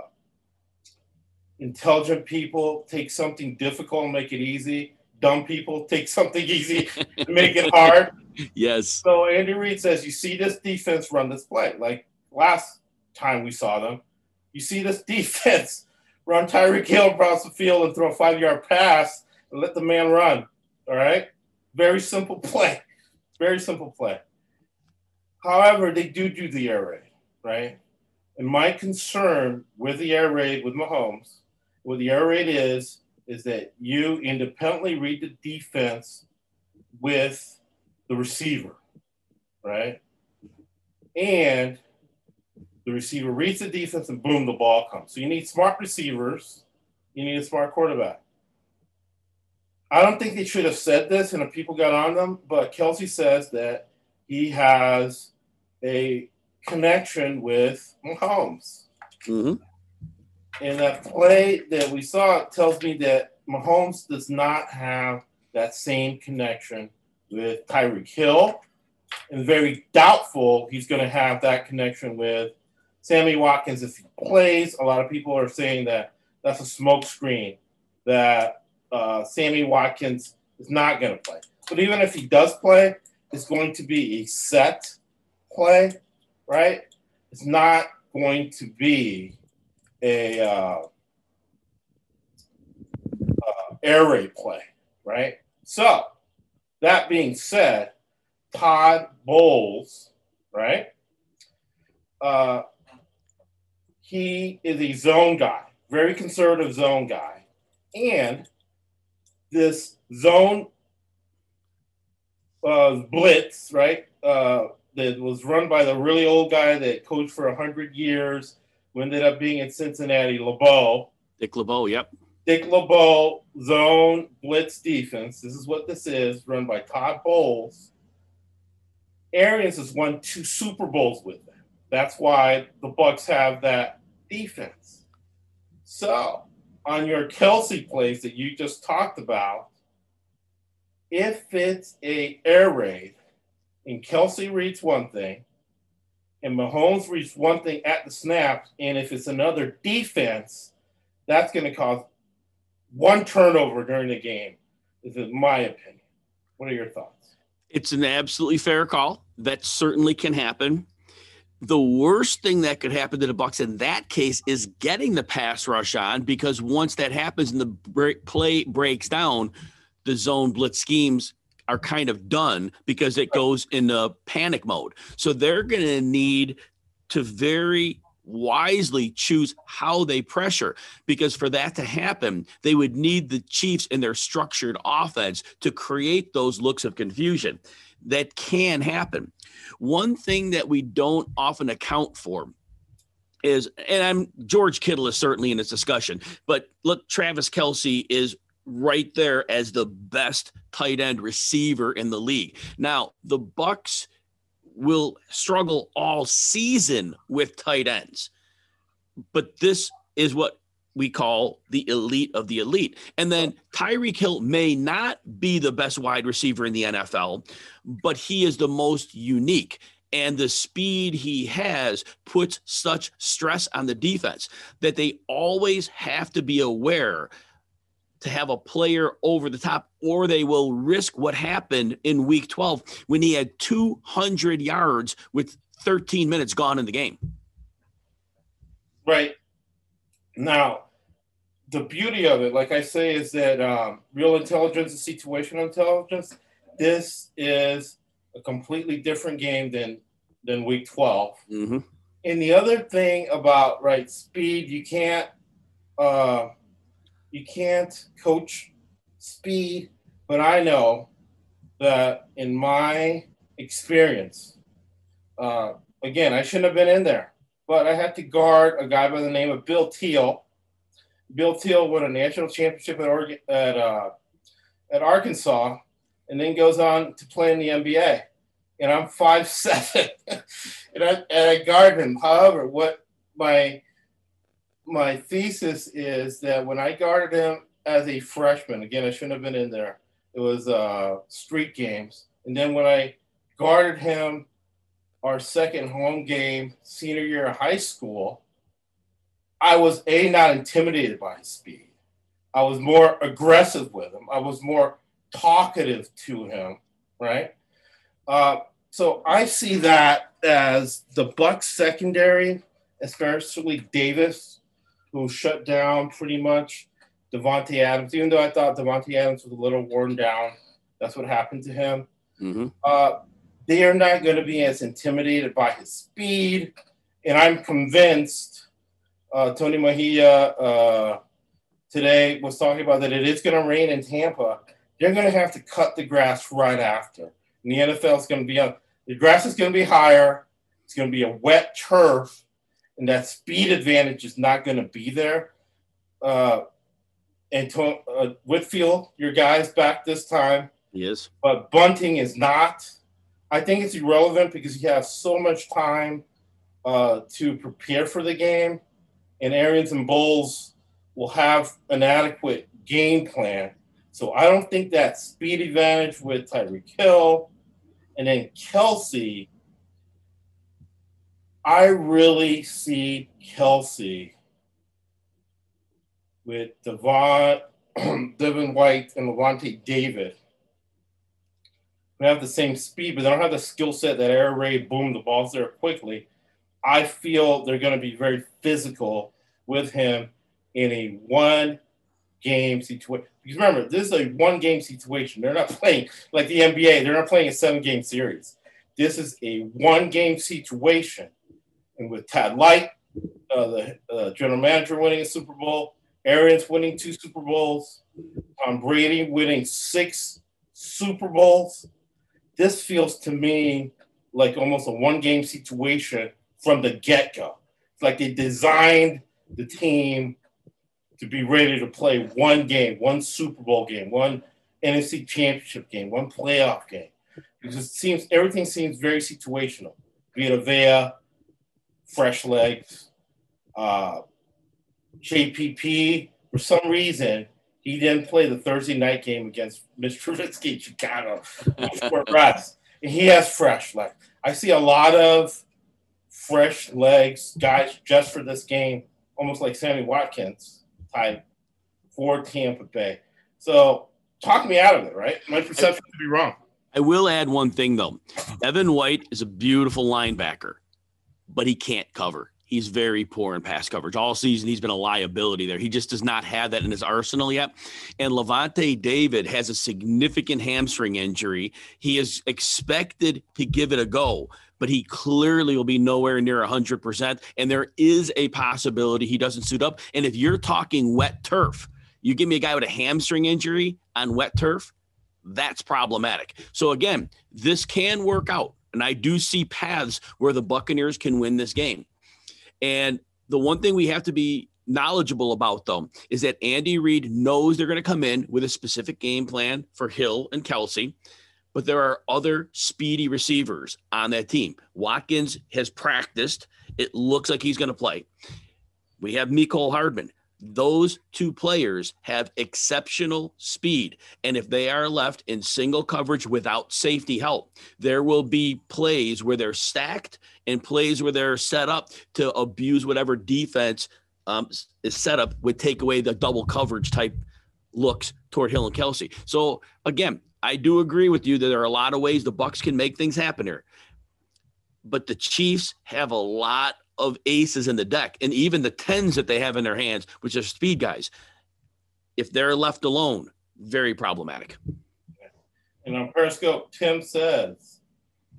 intelligent people take something difficult and make it easy. Dumb people take something easy and make it hard. Yes. So Andy Reid says, you see this defense run this play. Like last time we saw them, you see this defense run Tyreek Hill across the field and throw a five-yard pass and let the man run. All right? Very simple play. Very simple play. However, they do do the air raid, right? And my concern with the air raid with Mahomes, what the air raid is, is that you independently read the defense with the receiver, right? And the receiver reads the defense and boom, the ball comes. So you need smart receivers. You need a smart quarterback. I don't think they should have said this and the people got on them, but Kelce says that he has a connection with Mahomes. hmm And that play that we saw tells me that Mahomes does not have that same connection with Tyreek Hill, and very doubtful he's going to have that connection with Sammy Watkins if he plays. A lot of people are saying that that's a smokescreen, that uh, Sammy Watkins is not going to play. But even if he does play, it's going to be a set play, right? It's not going to be a uh, uh, air raid play, right? So, that being said, Todd Bowles, right? Uh, he is a zone guy, very conservative zone guy. And this zone uh, blitz, right? Uh, that was run by the really old guy that coached for 100 years, who ended up being in Cincinnati, LeBeau. Dick LeBeau. Yep. Dick LeBeau zone blitz defense. This is what this is, run by Todd Bowles. Arians has won two Super Bowls with them. That's why the Bucks have that defense. So, on your Kelce plays that you just talked about, if it's a air raid and Kelce reads one thing and Mahomes reads one thing at the snap, and if it's another defense, that's going to cause one turnover during the game, is in my opinion. What are your thoughts? It's an absolutely fair call. That certainly can happen. The worst thing that could happen to the Bucks in that case is getting the pass rush on because once that happens and the break, play breaks down, the zone blitz schemes are kind of done because it goes in into panic mode. So they're going to need to very wisely choose how they pressure because for that to happen, they would need the Chiefs in their structured offense to create those looks of confusion. That can happen. One thing that we don't often account for is, and I'm George Kittle is certainly in this discussion, but look, Travis Kelce is right there as the best tight end receiver in the league. Now, the Bucks will struggle all season with tight ends. But this is what we call the elite of the elite. And then Tyreek Hill may not be the best wide receiver in the NFL, but he is the most unique. And the speed he has puts such stress on the defense that they always have to be aware to have a player over the top, or they will risk what happened in week 12 when he had 200 yards with 13 minutes gone in the game. Right. Now, the beauty of it, like I say, is that um, real intelligence is situational intelligence. This is a completely different game than than week 12. Mm-hmm. And the other thing about right speed, you can't uh, you can't coach speed, but I know that in my experience, uh, again, I shouldn't have been in there, but I had to guard a guy by the name of Bill Teal. Bill Teal won a national championship at Oregon, at uh, at Arkansas, and then goes on to play in the NBA. And I'm five seven, and I and I guard him. However, what my my thesis is that when I guarded him as a freshman, again, I shouldn't have been in there. It was uh, street games, and then when I guarded him our second home game, senior year of high school, I was a not intimidated by his speed. I was more aggressive with him. I was more talkative to him, right? Uh, so I see that as the Bucks secondary, especially Davis, who shut down pretty much Davante Adams. Even though I thought Davante Adams was a little worn down, that's what happened to him. Mm-hmm. Uh, they are not going to be as intimidated by his speed, and I'm convinced. Uh, Tony Mejia uh, today was talking about that it is going to rain in Tampa. They're going to have to cut the grass right after. And the NFL is going to be on the grass is going to be higher. It's going to be a wet turf, and that speed advantage is not going to be there. Uh, and to, uh, Winfield, your guy's back this time, Yes. but Bunting is not. I think it's irrelevant because you have so much time uh, to prepare for the game, and Arians and Bowles will have an adequate game plan. So I don't think that speed advantage with Tyreek Hill and then Kelce. I really see Kelce with Devon, Devin White, and Lavonte David. They have the same speed, but they don't have the skill set that air raid, boom, the ball's there quickly. I feel they're going to be very physical with him in a one game situation. Because remember, this is a one game situation. They're not playing like the NBA, they're not playing a seven game series. This is a one game situation. And with Tad Licht, uh, the uh, general manager winning a Super Bowl, Arians winning two Super Bowls, Tom Brady winning six Super Bowls, this feels to me like almost a one game situation from the get go. It's like they designed the team to be ready to play one game, one Super Bowl game, one NFC championship game, one playoff game. Because it seems everything seems very situational. Vita Vea, fresh legs, uh, JPP. For some reason, he didn't play the Thursday night game against Mr. Trubisky Chicago for rest. And he has fresh legs. I see a lot of fresh legs guys just for this game, almost like Sammy Watkins type for Tampa Bay. So talk me out of it, right? My perception could be wrong. I will add one thing though. Evan White is a beautiful linebacker, but he can't cover. He's very poor in pass coverage. All season, he's been a liability there. He just does not have that in his arsenal yet. And Lavonte David has a significant hamstring injury. He is expected to give it a go, but he clearly will be nowhere near 100%. And there is a possibility he doesn't suit up. And if you're talking wet turf, you give me a guy with a hamstring injury on wet turf, that's problematic. So again, this can work out. And I do see paths where the Buccaneers can win this game. And the one thing we have to be knowledgeable about, them is that Andy Reid knows they're going to come in with a specific game plan for Hill and Kelce, but there are other speedy receivers on that team. Watkins has practiced. It looks like he's going to play. We have Mecole Hardman. Those two players have exceptional speed. And if they are left in single coverage without safety help, there will be plays where they're stacked and plays where they're set up to abuse whatever defense um, is set up would take away the double coverage type looks toward Hill and Kelce. So again, I do agree with you that there are a lot of ways the Bucks can make things happen here. But the Chiefs have a lot of aces in the deck and even the tens that they have in their hands, which are speed guys. If they're left alone, very problematic. And on Periscope, Tim says,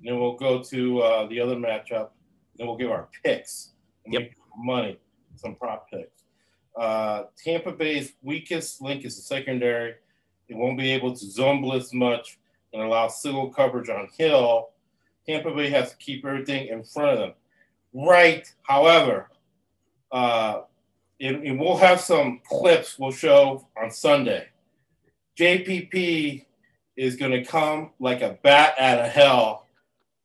then we'll go to uh, the other matchup, then we'll give our picks. and Yep. Money, some prop picks. Uh, Tampa Bay's weakest link is the secondary. They won't be able to zone blitz much and allow single coverage on Hill. Tampa Bay has to keep everything in front of them. Right. However, uh, and, and we'll have some clips we'll show on Sunday. JPP is going to come like a bat out of hell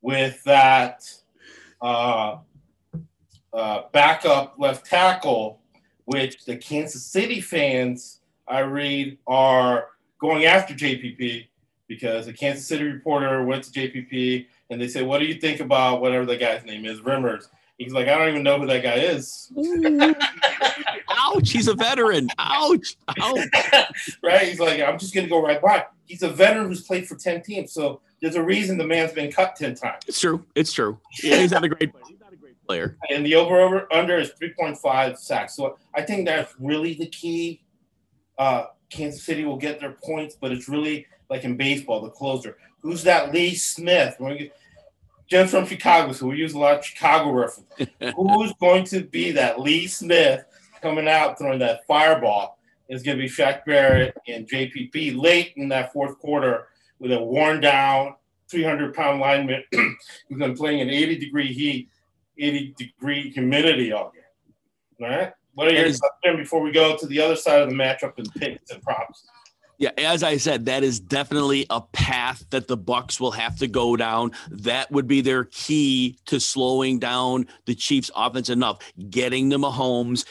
with that uh, uh, backup left tackle, which the Kansas City fans, I read, are going after JPP because the Kansas City reporter went to JPP and they said, What do you think about whatever the guy's name is, Remmers? He's like, I don't even know who that guy is. Ouch, he's a veteran. Ouch. Ouch. right? He's like, I'm just going to go right by. He's a veteran who's played for 10 teams. So there's a reason the man's been cut 10 times. It's true. It's true. Yeah, he's not a great he's not a great player. And the over over under is 3.5 sacks. So I think that's really the key. Uh, Kansas City will get their points, but it's really like in baseball, the closer. Who's that Lee Smith? When we get- Jen's from Chicago, so we use a lot of Chicago reference. Who's going to be that Lee Smith coming out throwing that fireball? It's going to be Shaq Barrett and JPP late in that fourth quarter with a worn down 300 pound lineman who's been playing in 80 degree heat, 80 degree humidity all game. All right. What are your thoughts before we go to the other side of the matchup and picks and props? Yeah, as I said, that is definitely a path that the Bucks will have to go down. That would be their key to slowing down the Chiefs' offense enough, getting to Mahomes.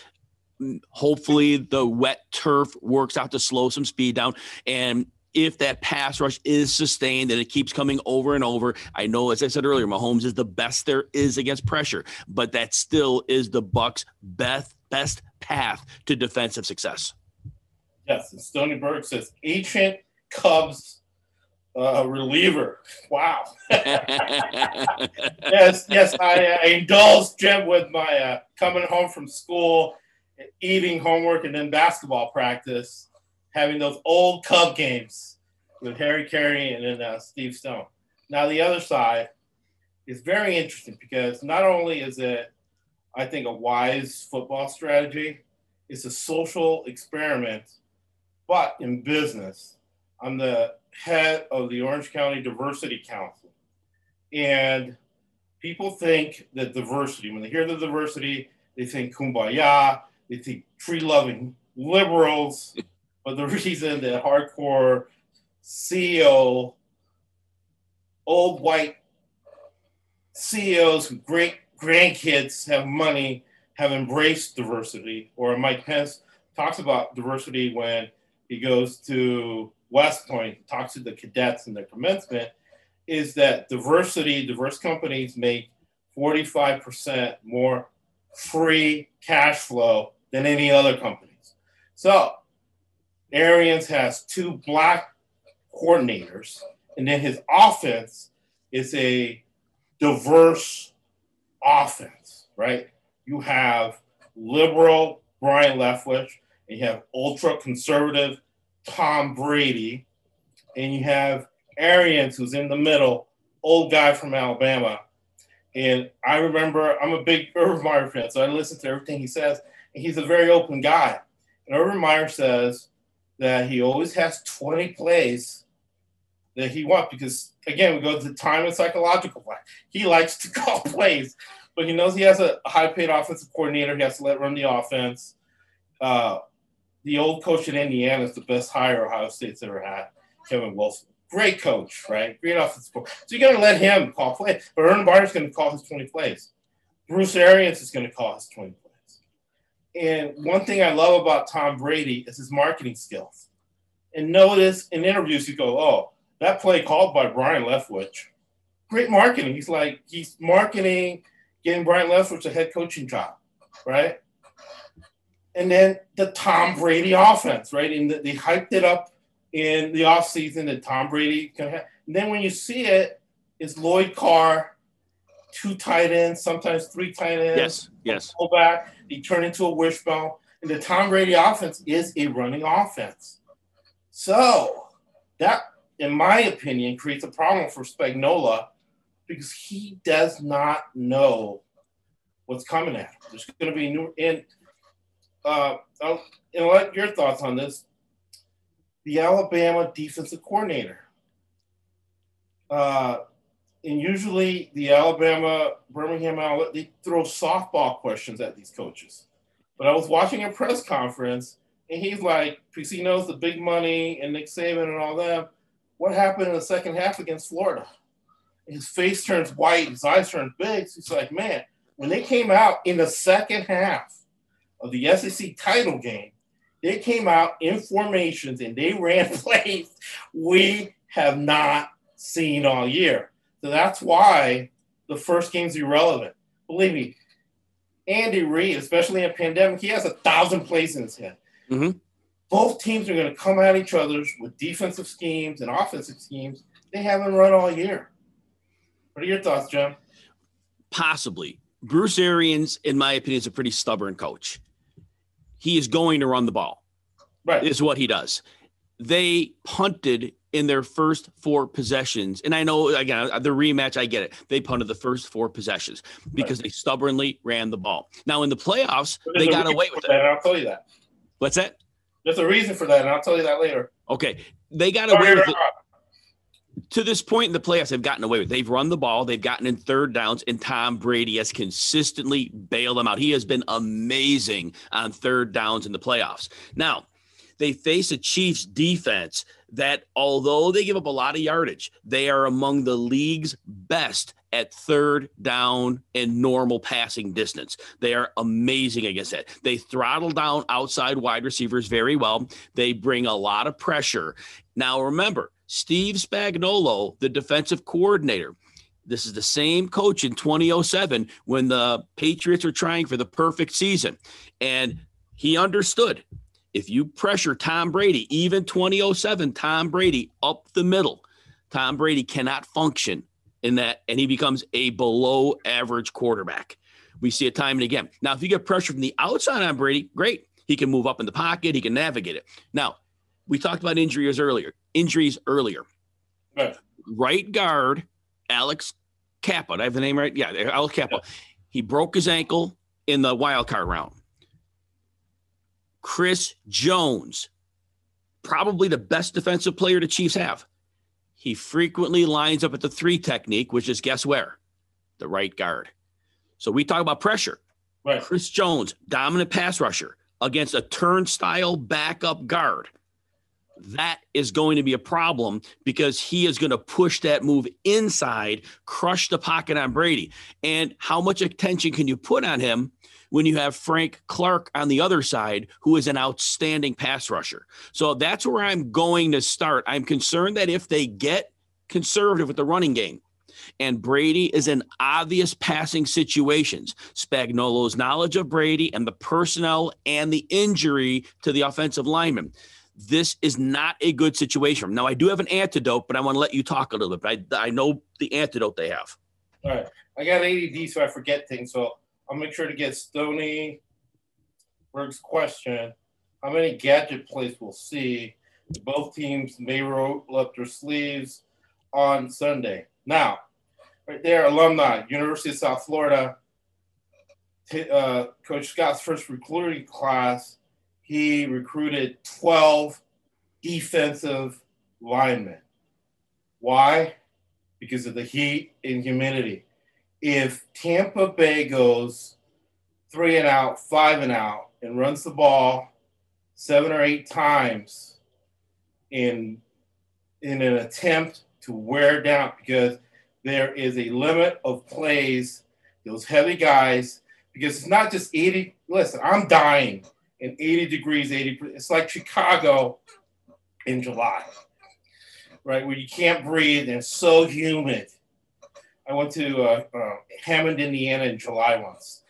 Hopefully, the wet turf works out to slow some speed down. And if that pass rush is sustained and it keeps coming over and over, I know, as I said earlier, Mahomes is the best there is against pressure, but that still is the Bucks' best best path to defensive success. Yes, and Stony Berg says ancient Cubs uh, reliever. Wow. yes, yes, I, I indulged Jim with my uh, coming home from school, eating homework, and then basketball practice, having those old Cub games with Harry Caray and then uh, Steve Stone. Now, the other side is very interesting because not only is it, I think, a wise football strategy, it's a social experiment, but in business. I'm the head of the Orange County Diversity Council. And people think that diversity, when they hear the diversity, they think kumbaya, they think tree loving liberals. but the reason that hardcore CEO, old white CEOs great grandkids have money have embraced diversity, or Mike Pence talks about diversity when he goes to West Point, talks to the cadets in their commencement, is that diversity, diverse companies make 45% more free cash flow than any other companies. So Arians has two black coordinators and then his offense is a diverse offense, right? You have liberal Byron Leftwich, and you have ultra conservative Tom Brady, and you have Arians, who's in the middle, old guy from Alabama. And I remember I'm a big Urban Meyer fan, so I listen to everything he says, and he's a very open guy. And Urban Meyer says that he always has 20 plays that he wants because again we go to the time and psychological play. He likes to call plays, but he knows he has a high paid offensive coordinator. He has to let run the offense. Uh, the old coach at Indiana is the best hire Ohio State's ever had, Kevin Wilson. Great coach, right? Great offensive. So you're going to let him call plays, but Ernie Urban Meyer's going to call his 20 plays. Bruce Arians is going to call his 20 plays. And one thing I love about Tom Brady is his marketing skills. And notice in interviews, you go, oh, that play called by Byron Leftwich, great marketing. He's like, he's marketing, getting Byron Leftwich a head coaching job, right? And then the Tom Brady offense, right? And the, they hyped it up in the offseason that Tom Brady can have. And then when you see it, it's Lloyd Carr, two tight ends, sometimes three tight ends. Yes, yes. Pull back, they turn into a wishbone. And the Tom Brady offense is a running offense. So that, in my opinion, creates a problem for Spagnuolo because he does not know what's coming at him. There's going to be new and uh, I'll, and what your thoughts on this? The Alabama defensive coordinator. Uh, and usually the Alabama Birmingham outlet they throw softball questions at these coaches. But I was watching a press conference and he's like, because he knows the big money and Nick Saban and all that. What happened in the second half against Florida? His face turns white, his eyes turn big. So he's like, man, when they came out in the second half of the SEC title game, they came out in formations and they ran plays we have not seen all year. So that's why the first game's irrelevant. Believe me, Andy Reid, especially in a pandemic, he has a thousand plays in his head. Mhm. Both teams are going to come at each other with defensive schemes and offensive schemes they haven't run all year. What are your thoughts, Jim? Possibly. Bruce Arians, in my opinion, is a pretty stubborn coach. He is going to run the ball. Right. is what he does. They punted in their first four possessions. And I know, again, the rematch, I get it. They punted the first four possessions because they stubbornly ran the ball. Now, in the playoffs, they got away with that, it. and I'll tell you that. What's that? There's a reason for that, and I'll tell you that later. Okay. They got Sorry away with it. To this point in the playoffs, they've gotten away with. They've run the ball, they've gotten in third downs, and Tom Brady has consistently bailed them out. He has been amazing on third downs in the playoffs. Now, they face a Chiefs defense that, although they give up a lot of yardage, they are among the league's best at third down and normal passing distance. They are amazing against that. They throttle down outside wide receivers very well. They bring a lot of pressure. Now, remember, Steve Spagnuolo, the defensive coordinator, this is the same coach in 2007 when the Patriots were trying for the perfect season. And he understood if you pressure Tom Brady, even 2007, Tom Brady up the middle, Tom Brady cannot function in that, and he becomes a below average quarterback. We see it time and again. Now, if you get pressure from the outside on Brady, great. He can move up in the pocket, he can navigate it. Now, we talked about injuries earlier. Injuries earlier. Right. Right guard, Alex Cappa. I have the name right? Yeah, Alex Cappa. He broke his ankle in the wild card round. Chris Jones, probably the best defensive player the Chiefs have. He frequently lines up at the three technique, which is guess where? The right guard. So we talk about pressure. Right. Chris Jones, dominant pass rusher against a turnstile backup guard. That is going to be a problem because he is going to push that move inside, crush the pocket on Brady. And how much attention can you put on him when you have Frank Clark on the other side, who is an outstanding pass rusher? So that's where I'm going to start. I'm concerned that if they get conservative with the running game, and Brady is in obvious passing situations. Spagnuolo's knowledge of Brady and the personnel and the injury to the offensive lineman. This is not a good situation. Now, I do have an antidote, but I want to let you talk a little bit. I, I know the antidote they have. All right. I got ADD, so I forget things. So I'll make sure to get Stony Berg's question. How many gadget plays we'll see? Both teams may roll up their sleeves on Sunday. Now, right there, alumni, University of South Florida. Uh, Coach Scott's first recruiting class, he recruited 12 defensive linemen. Why? Because of the heat and humidity. If Tampa Bay goes three and out, five and out, and runs the ball seven or eight times in in an attempt to wear down because there is a limit of plays, those heavy guys, because it's not just 80. Listen, I'm dying in 80 degrees, 80. It's like Chicago in July, right? Where you can't breathe and it's so humid. I went to uh, uh, Hammond, Indiana in July once.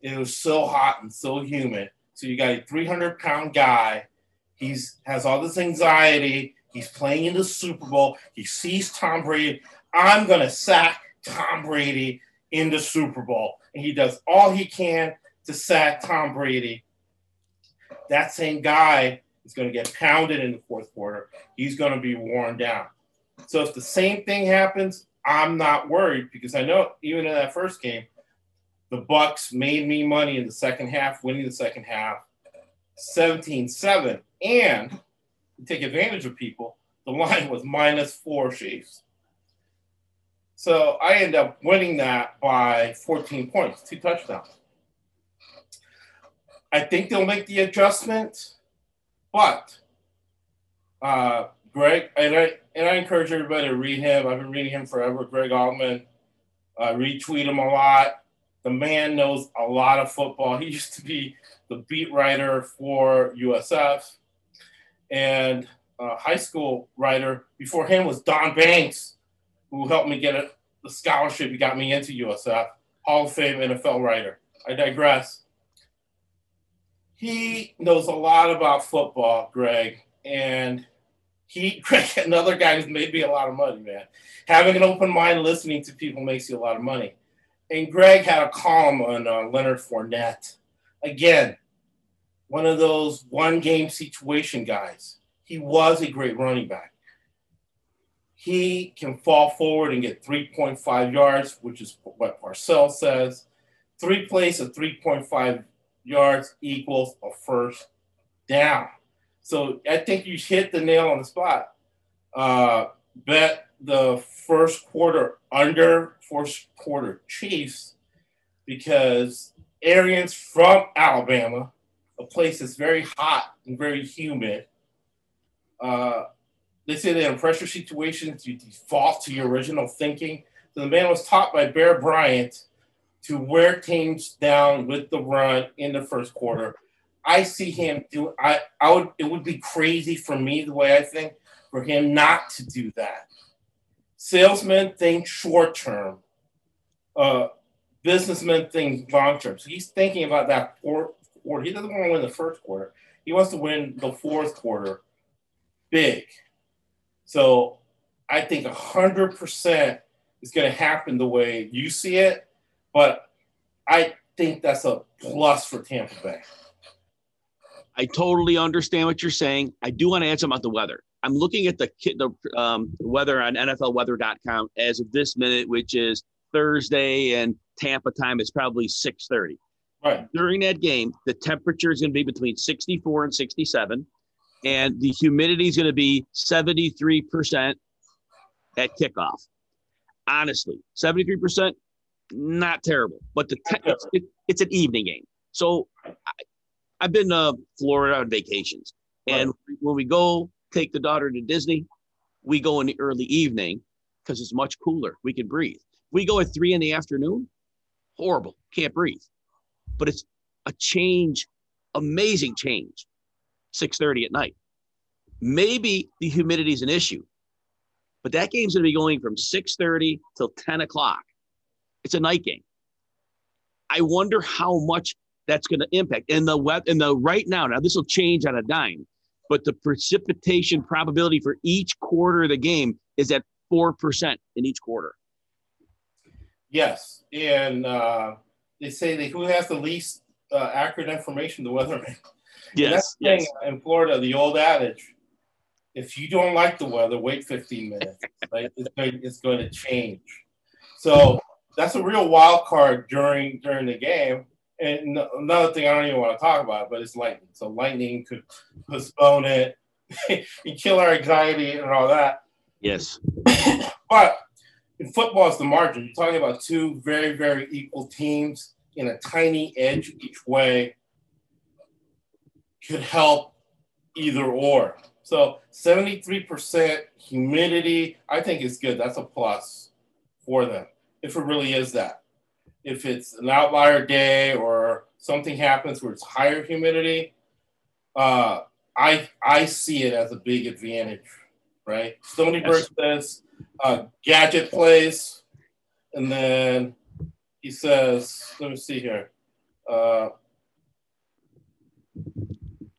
It was so hot and so humid. So you got a 300 pound guy. He's has all this anxiety. He's playing in the Super Bowl. He sees Tom Brady. I'm gonna sack Tom Brady in the Super Bowl, and he does all he can to sack Tom Brady. That same guy is going to get pounded in the fourth quarter. He's going to be worn down. So if the same thing happens, I'm not worried because I know even in that first game, the Bucs made me money in the second half, winning the second half 17-7. And take advantage of people, the line was minus four Chiefs. So I end up winning that by 14 points, two touchdowns. I think they'll make the adjustment, but uh, Greg, and I and I encourage everybody to read him. I've been reading him forever. Greg Auman, uh, retweet him a lot. The man knows a lot of football. He used to be the beat writer for USF, and uh, high school writer before him was Don Banks, who helped me get a, the scholarship. He got me into USF. Hall of Fame NFL writer. I digress he knows a lot about football, Greg, and he Greg, another guy who's made me a lot of money, man. Having an open mind, listening to people makes you a lot of money. And Greg had a column on uh, Leonard Fournette. Again, one of those one game situation guys. He was a great running back. He can fall forward and get 3.5 yards, which is what Parcells says. Three plays of 3.5 yards equals a first down. So I think you hit the nail on the spot. Uh, bet the first quarter under first quarter Chiefs because Arians from Alabama, a place that's very hot and very humid. Uh, they say that in pressure situations, you default to your original thinking. So the man was taught by Bear Bryant to wear teams down with the run in the first quarter. I see him do. I I would. It would be crazy for me the way I think for him not to do that. Salesmen think short term. Uh, businessmen think long term. So he's thinking about that fourth quarter. He doesn't want to win the first quarter. He wants to win the fourth quarter big. So I think hundred percent is going to happen the way you see it but I think that's a plus for Tampa Bay. I totally understand what you're saying. I do want to add something about the weather. I'm looking at the the um, weather on NFLWeather.com as of this minute, which is Thursday and Tampa time. It's probably 6:30. Right. During that game, the temperature is going to be between 64 and 67, and the humidity is going to be 73 percent at kickoff. Honestly, 73 percent not terrible, but the te- it's, it, it's an evening game. So I, I've been to Florida on vacations, and right. when we go take the daughter to Disney, we go in the early evening because it's much cooler. We can breathe. We go at three in the afternoon, horrible, can't breathe. But it's a change, amazing change. Six thirty at night. Maybe the humidity is an issue, but that game's going to be going from six thirty till ten o'clock it's a night game. I wonder how much that's going to impact. And the web and the right now, now this will change on a dime. but the precipitation probability for each quarter of the game is at 4% in each quarter. Yes, and uh, they say that who has the least uh, accurate information, the weatherman. That's the thing in Florida, the old adage: if you don't like the weather, wait 15 minutes. right? It's going, it's going to change. So that's a real wild card during during the game. And another thing I don't even want to talk about, but it's lightning. So lightning could postpone it and kill our anxiety and all that. Yes. But in football, it's the margin. You're talking about two very, very equal teams in a tiny edge each way could help either or. So 73% humidity, I think is good. That's a plus for them if it really is that. If it's an outlier day or something happens where it's higher humidity, uh, I I see it as a big advantage, right? Stony Brook says uh, gadget plays, and then he says, let me see here, uh,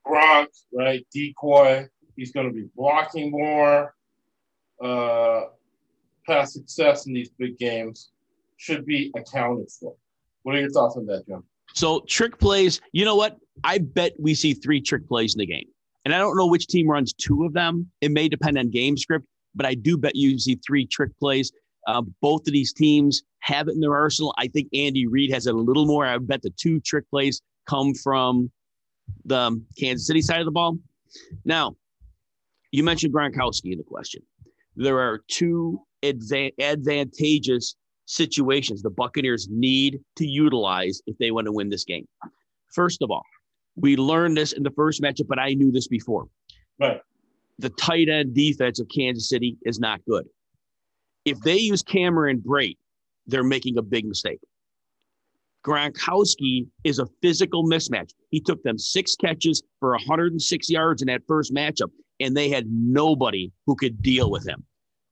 Gronk, right? Decoy. He's going to be blocking more. Uh, past success in these big games should be accounted for. What are your thoughts on that, Jim? So trick plays, you know what? I bet we see three trick plays in the game. And I don't know which team runs two of them. It may depend on game script, but I do bet you see three trick plays. Uh, both of these teams have it in their arsenal. I think Andy Reid has it a little more. I bet the two trick plays come from the Kansas City side of the ball. Now, you mentioned Gronkowski in the question. There are two adva- advantageous situations the Buccaneers need to utilize if they want to win this game. First of all, we learned this in the first matchup, but I knew this before. Right. The tight end defense of Kansas City is not good. If they use Cameron Brate, they're making a big mistake. Gronkowski is a physical mismatch. He took them six catches for 106 yards in that first matchup, and they had nobody who could deal with him.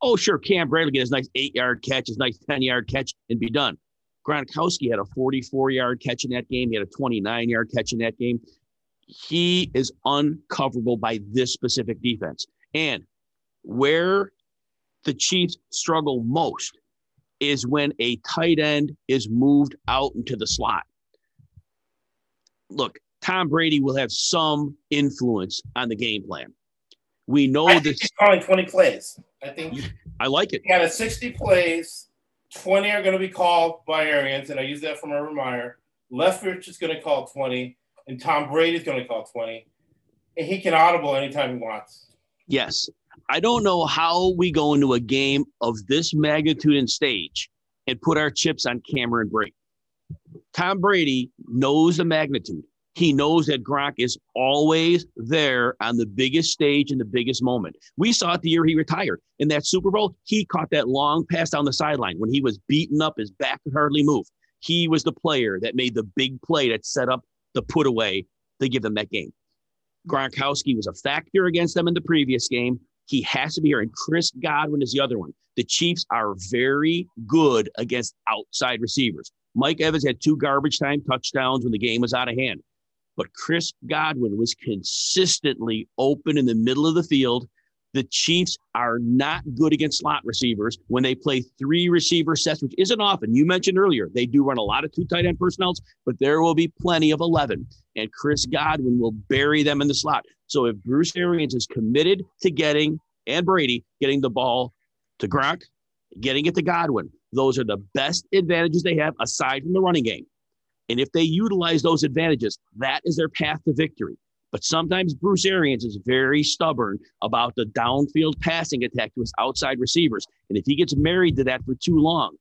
Oh, sure, Cam Bradley get his nice eight yard catch, his nice 10 yard catch, and be done. Gronkowski had a 44 yard catch in that game. He had a 29 yard catch in that game. He is uncoverable by this specific defense. And where the Chiefs struggle most is when a tight end is moved out into the slot. Look, Tom Brady will have some influence on the game plan. We know this. he's calling 20 plays. I think I like it. had a 60 plays. 20 are going to be called by Arians, and I use that from Urban Meyer. Leftwich is going to call 20, and Tom Brady is going to call 20. And he can audible anytime he wants. Yes. I don't know how we go into a game of this magnitude and stage and put our chips on Cameron Brate. Tom Brady knows the magnitude. He knows that Gronk is always there on the biggest stage in the biggest moment. We saw it the year he retired. In that Super Bowl, he caught that long pass down the sideline when he was beaten up, his back could hardly move. He was the player that made the big play that set up the put away to give them that game. Gronkowski was a factor against them in the previous game. He has to be here. And Chris Godwin is the other one. The Chiefs are very good against outside receivers. Mike Evans had two garbage time touchdowns when the game was out of hand. But Chris Godwin was consistently open in the middle of the field. The Chiefs are not good against slot receivers when they play three receiver sets, which isn't often. You mentioned earlier, they do run a lot of two tight end personnels, but there will be plenty of 11. And Chris Godwin will bury them in the slot. So if Bruce Arians is committed to getting, and Brady, getting the ball to Gronk, getting it to Godwin, those are the best advantages they have aside from the running game. And if they utilize those advantages, that is their path to victory. But sometimes Bruce Arians is very stubborn about the downfield passing attack to his outside receivers. And if he gets married to that for too long,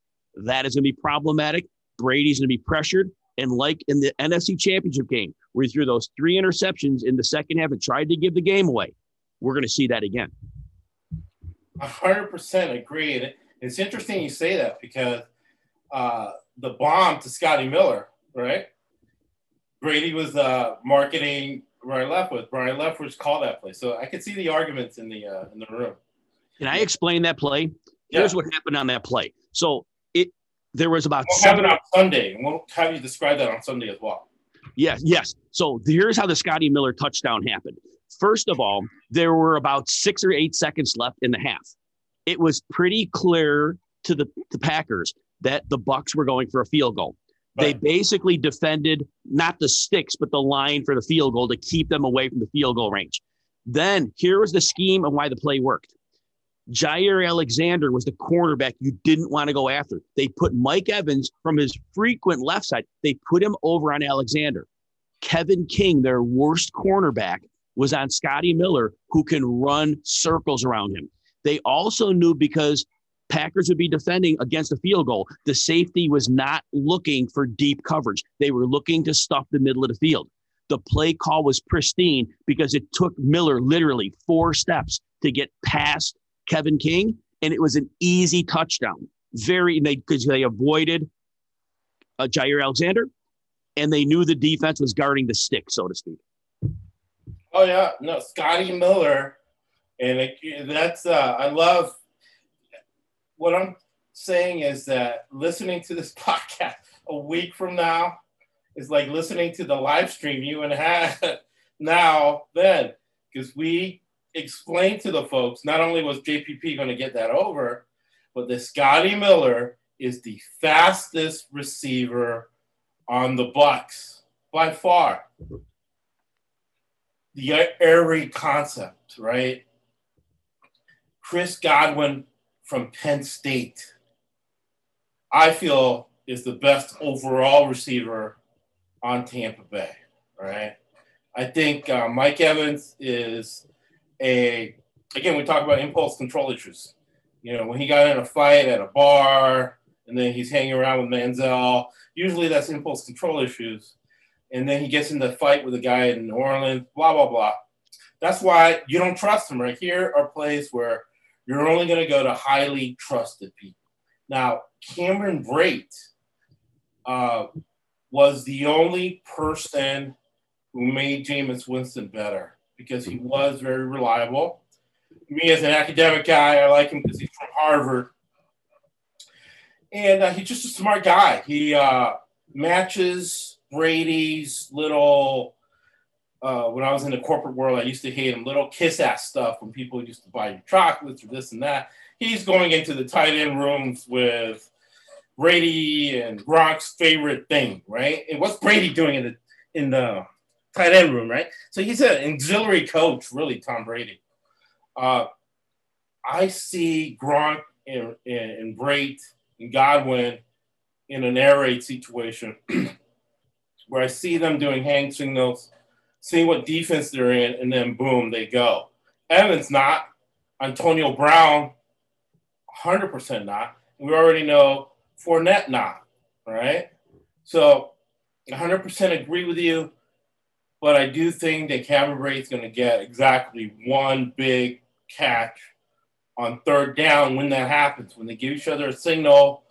that is going to be problematic. Brady's going to be pressured. And like in the NFC Championship game, where he threw those three interceptions in the second half and tried to give the game away, we're going to see that again. 100% agree. And it's interesting you say that because uh, the bomb to Scotty Miller, right? Brady was uh, marketing Byron Leftwich. Byron Leftwich called that play. So I could see the arguments in the uh, in the room. Can I explain that play? Yeah. Here's what happened on that play. So it there was about We'll seven it on Sunday, and we'll have you describe that on Sunday as well. Yes, yes. So here's how the Scotty Miller touchdown happened. First of all, there were about six or eight seconds left in the half. It was pretty clear to the, the Packers that the Bucs were going for a field goal. They basically defended not the sticks, but the line for the field goal to keep them away from the field goal range. Then here was the scheme and why the play worked. Jaire Alexander was the cornerback you didn't want to go after. They put Mike Evans from his frequent left side, they put him over on Alexander. Kevin King, their worst cornerback, was on Scotty Miller, who can run circles around him. They also knew because Packers would be defending against a field goal, the safety was not looking for deep coverage. They were looking to stuff the middle of the field. The play call was pristine because it took Miller literally four steps to get past Kevin King, and it was an easy touchdown. Very, they because they avoided uh, Jaire Alexander, and they knew the defense was guarding the stick, so to speak. Oh yeah, no, Scotty Miller, and it, that's uh, I love. What I'm saying is that listening to this podcast a week from now is like listening to the live stream you and had now then, because we explained to the folks not only was JPP going to get that over, but that Scotty Miller is the fastest receiver on the Bucs by far the airy concept, right? Chris Godwin from Penn State, I feel is the best overall receiver on Tampa Bay, right? I think uh, Mike Evans is a, again, we talk about impulse control issues. You know, when he got in a fight at a bar and then he's hanging around with Manziel, usually that's impulse control issues and then he gets in the fight with a guy in New Orleans, blah, blah, blah. That's why you don't trust him, right? Here are plays where you're only going to go to highly trusted people. Now, Cameron Brate uh, was the only person who made Jameis Winston better because he was very reliable. Me, as an academic guy, I like him because he's from Harvard. And uh, he's just a smart guy. He uh, matches Brady's little. Uh, when I was in the corporate world, I used to hate him. Little kiss ass stuff when people used to buy you chocolates or this and that. He's going into the tight end rooms with Brady and Gronk's favorite thing, right? And what's Brady doing in the in the tight end room, right? So he's an auxiliary coach, really, Tom Brady. Uh, I see Gronk and, and, and Brate and Godwin in an air raid situation where I see them doing hand signals, seeing what defense they're in, and then boom, they go. Evans not. Antonio Brown, 100% not. We already know Fournette not, right? So 100% agree with you, but I do think that Cameron Brate is going to get exactly one big catch on third down when that happens, when they give each other a signal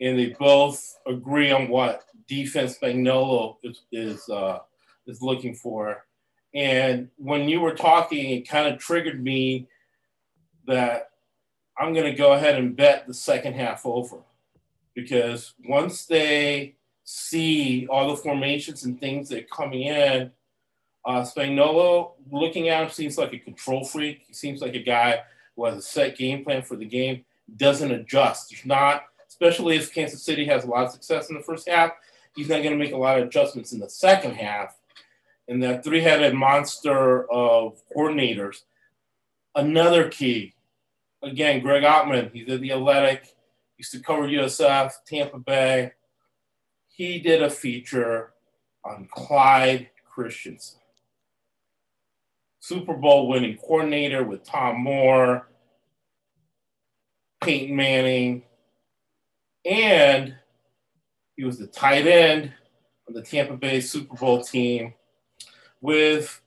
and they both agree on what defense Spagnuolo is is, uh, is looking for. And when you were talking, it kind of triggered me that I'm going to go ahead and bet the second half over because once they see all the formations and things that are coming in, uh, Spagnuolo, looking at him, seems like a control freak. He seems like a guy who has a set game plan for the game, doesn't adjust. He's not, especially if Kansas City has a lot of success in the first half, he's not going to make a lot of adjustments in the second half. And that three headed monster of coordinators. Another key, again, Greg Auman, he's at the Athletic, used to cover USF, Tampa Bay. He did a feature on Clyde Christensen. Super Bowl winning coordinator with Tom Moore, Peyton Manning, and he was the tight end on the Tampa Bay Super Bowl team with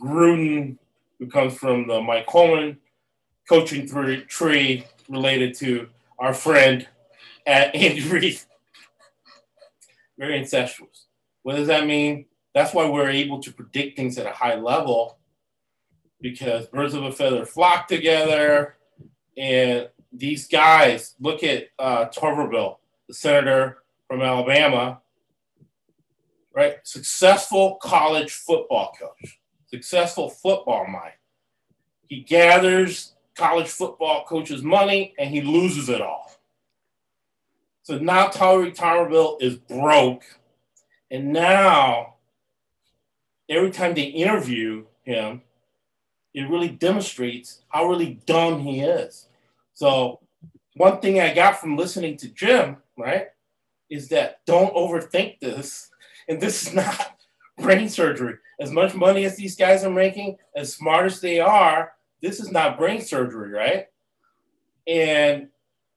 Gruden, who comes from the Mike Holmgren coaching tree, related to our friend at Andy Reid. Very incestuous. What does that mean? That's why we're able to predict things at a high level because birds of a feather flock together. And these guys, look at uh, Tuberville, the senator from Alabama, right? Successful college football coach. successful football mind. He gathers college football coaches' money and he loses it all. So now Tyreek Thomerville is broke. And now, every time they interview him, it really demonstrates how really dumb he is. So, one thing I got from listening to Jim, right, is that don't overthink this. And this is not brain surgery. As much money as these guys are making, as smart as they are, this is not brain surgery, right? And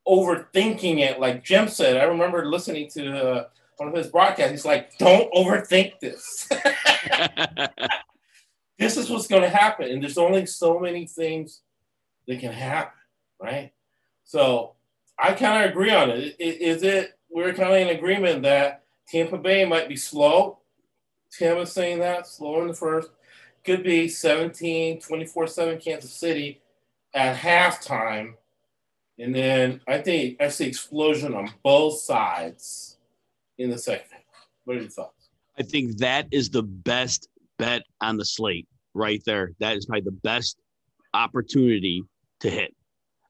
overthinking it, like Jim said, I remember listening to uh, one of his broadcasts. He's like, don't overthink this. this is what's going to happen. And there's only so many things that can happen, right? So I kind of agree on it. Is it, we're kind of in agreement that Tampa Bay might be slow. Tampa's saying that, slow in the first. Could be 17, 24 7 Kansas City at halftime. And then I think I see explosion on both sides in the second. What are your thoughts? I think that is the best bet on the slate right there. That is probably the best opportunity to hit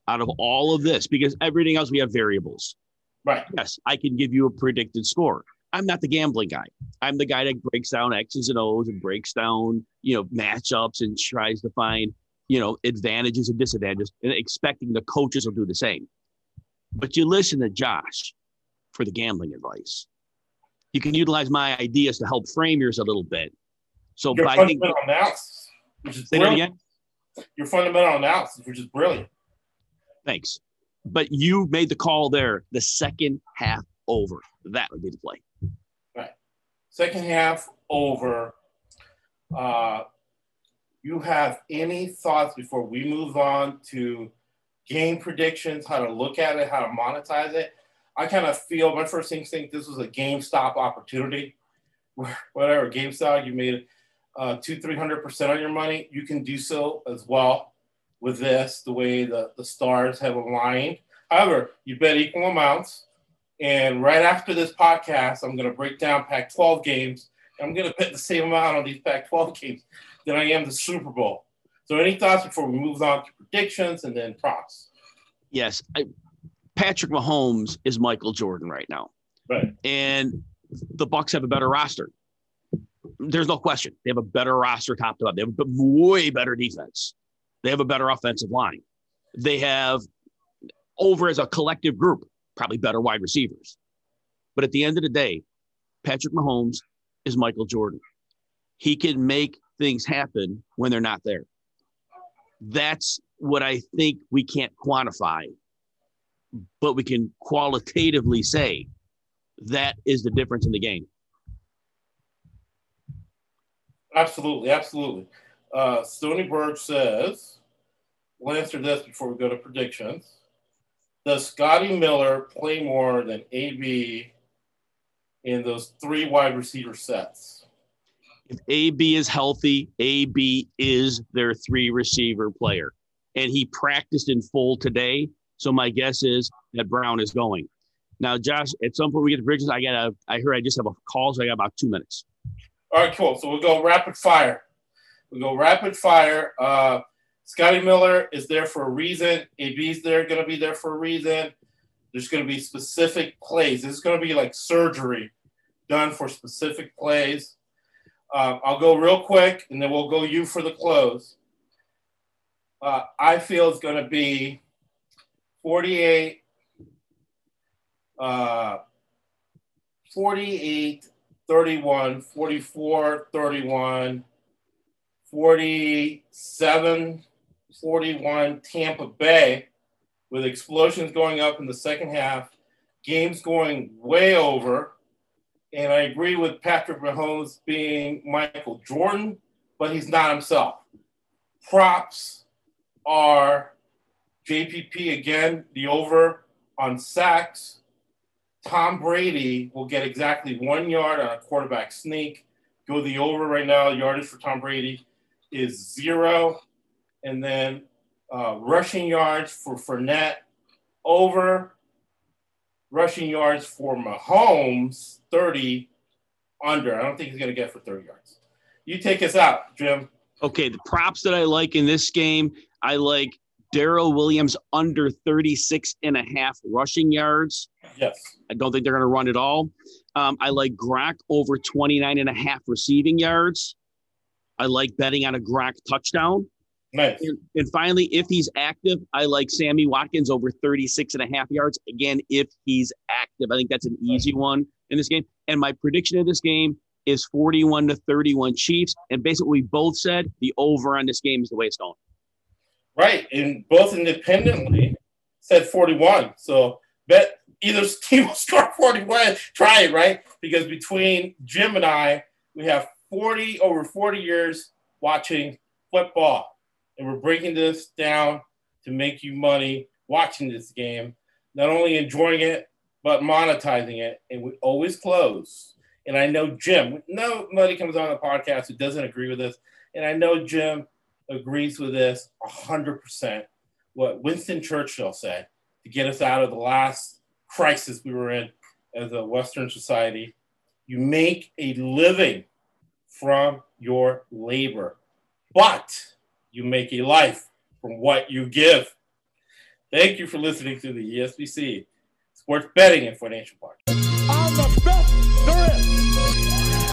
out of all of this because everything else we have variables. Right. Yes, I can give you a predicted score. I'm not the gambling guy. I'm the guy that breaks down X's and O's and breaks down, you know, matchups and tries to find, you know, advantages and disadvantages and expecting the coaches will do the same. But you listen to Josh for the gambling advice. You can utilize my ideas to help frame yours a little bit. So Your by fundamental analysis, which is brilliant. Your fundamental analysis, which is brilliant. Thanks. But you made the call there, the second half over. That would be the play. Second half over. Uh, you have any thoughts before we move on to game predictions, how to look at it, how to monetize it? I kind of feel my first instinct this was a GameStop opportunity. Whatever GameStop, you made uh, two, three hundred percent on your money. You can do so as well with this, the way the, the stars have aligned. However, you bet equal amounts. And right after this podcast, I'm going to break down Pac 12 games. I'm going to bet the same amount on these Pac 12 games than I am the Super Bowl. So, any thoughts before we move on to predictions and then props? Yes. I, Patrick Mahomes is Michael Jordan right now. Right. And the Bucs have a better roster. There's no question. They have a better roster top to bottom. They have a way better defense. They have a better offensive line. They have over as a collective group, probably better wide receivers. But at the end of the day, Patrick Mahomes is Michael Jordan. He can make things happen when they're not there. That's what I think we can't quantify, but we can qualitatively say that is the difference in the game. Absolutely. Absolutely. Uh, Stony Berg says, we'll answer this before we go to predictions. Does Scotty Miller play more than AB in those three wide receiver sets? If AB is healthy, AB is their three receiver player. And he practiced in full today. So my guess is that Brown is going. Now, Josh, at some point we get to bridges. I got a I heard I just have a call, so I got about two minutes. All right, cool. So we'll go rapid fire. We'll go rapid fire. Uh, Scotty Miller is there for a reason. AB's there, going to be there for a reason. There's going to be specific plays. This is going to be like surgery done for specific plays. Um, I'll go real quick, and then we'll go you for the close. Uh, I feel it's going to be 48, uh, 48, 31, 44, 31, 47, 41 Tampa Bay with explosions going up in the second half, games going way over. And I agree with Patrick Mahomes being Michael Jordan, but he's not himself. Props are JPP again, the over on sacks. Tom Brady will get exactly one yard on a quarterback sneak. Go the over right now. Yardage for Tom Brady is zero. And then uh, rushing yards for Fournette over. Rushing yards for Mahomes 30 under. I don't think he's going to get for 30 yards. You take us out, Jim. Okay, the props that I like in this game, I like Darrel Williams under 36 and a half rushing yards. Yes. I don't think they're going to run at all. Um, I like Gronk over 29 and a half receiving yards. I like betting on a Gronk touchdown. Nice. And, and finally, if he's active, I like Sammy Watkins over 36 and a half yards. Again, if he's active, I think that's an easy one in this game. And my prediction of this game is 41 to 31 Chiefs. And basically, we both said the over on this game is the way it's going. Right. And both independently said 41. So bet either team will score 41. Try it, right? Because between Jim and I, we have 40 over 40 years watching football. And we're breaking this down to make you money watching this game, not only enjoying it, but monetizing it. And we always close. And I know Jim, nobody comes on the podcast who doesn't agree with this. And I know Jim agrees with this 100%. What Winston Churchill said to get us out of the last crisis we were in as a Western society you make a living from your labor, but you make a life from what you give. Thank you for listening to the ESBC Sports Betting and Financial Podcast.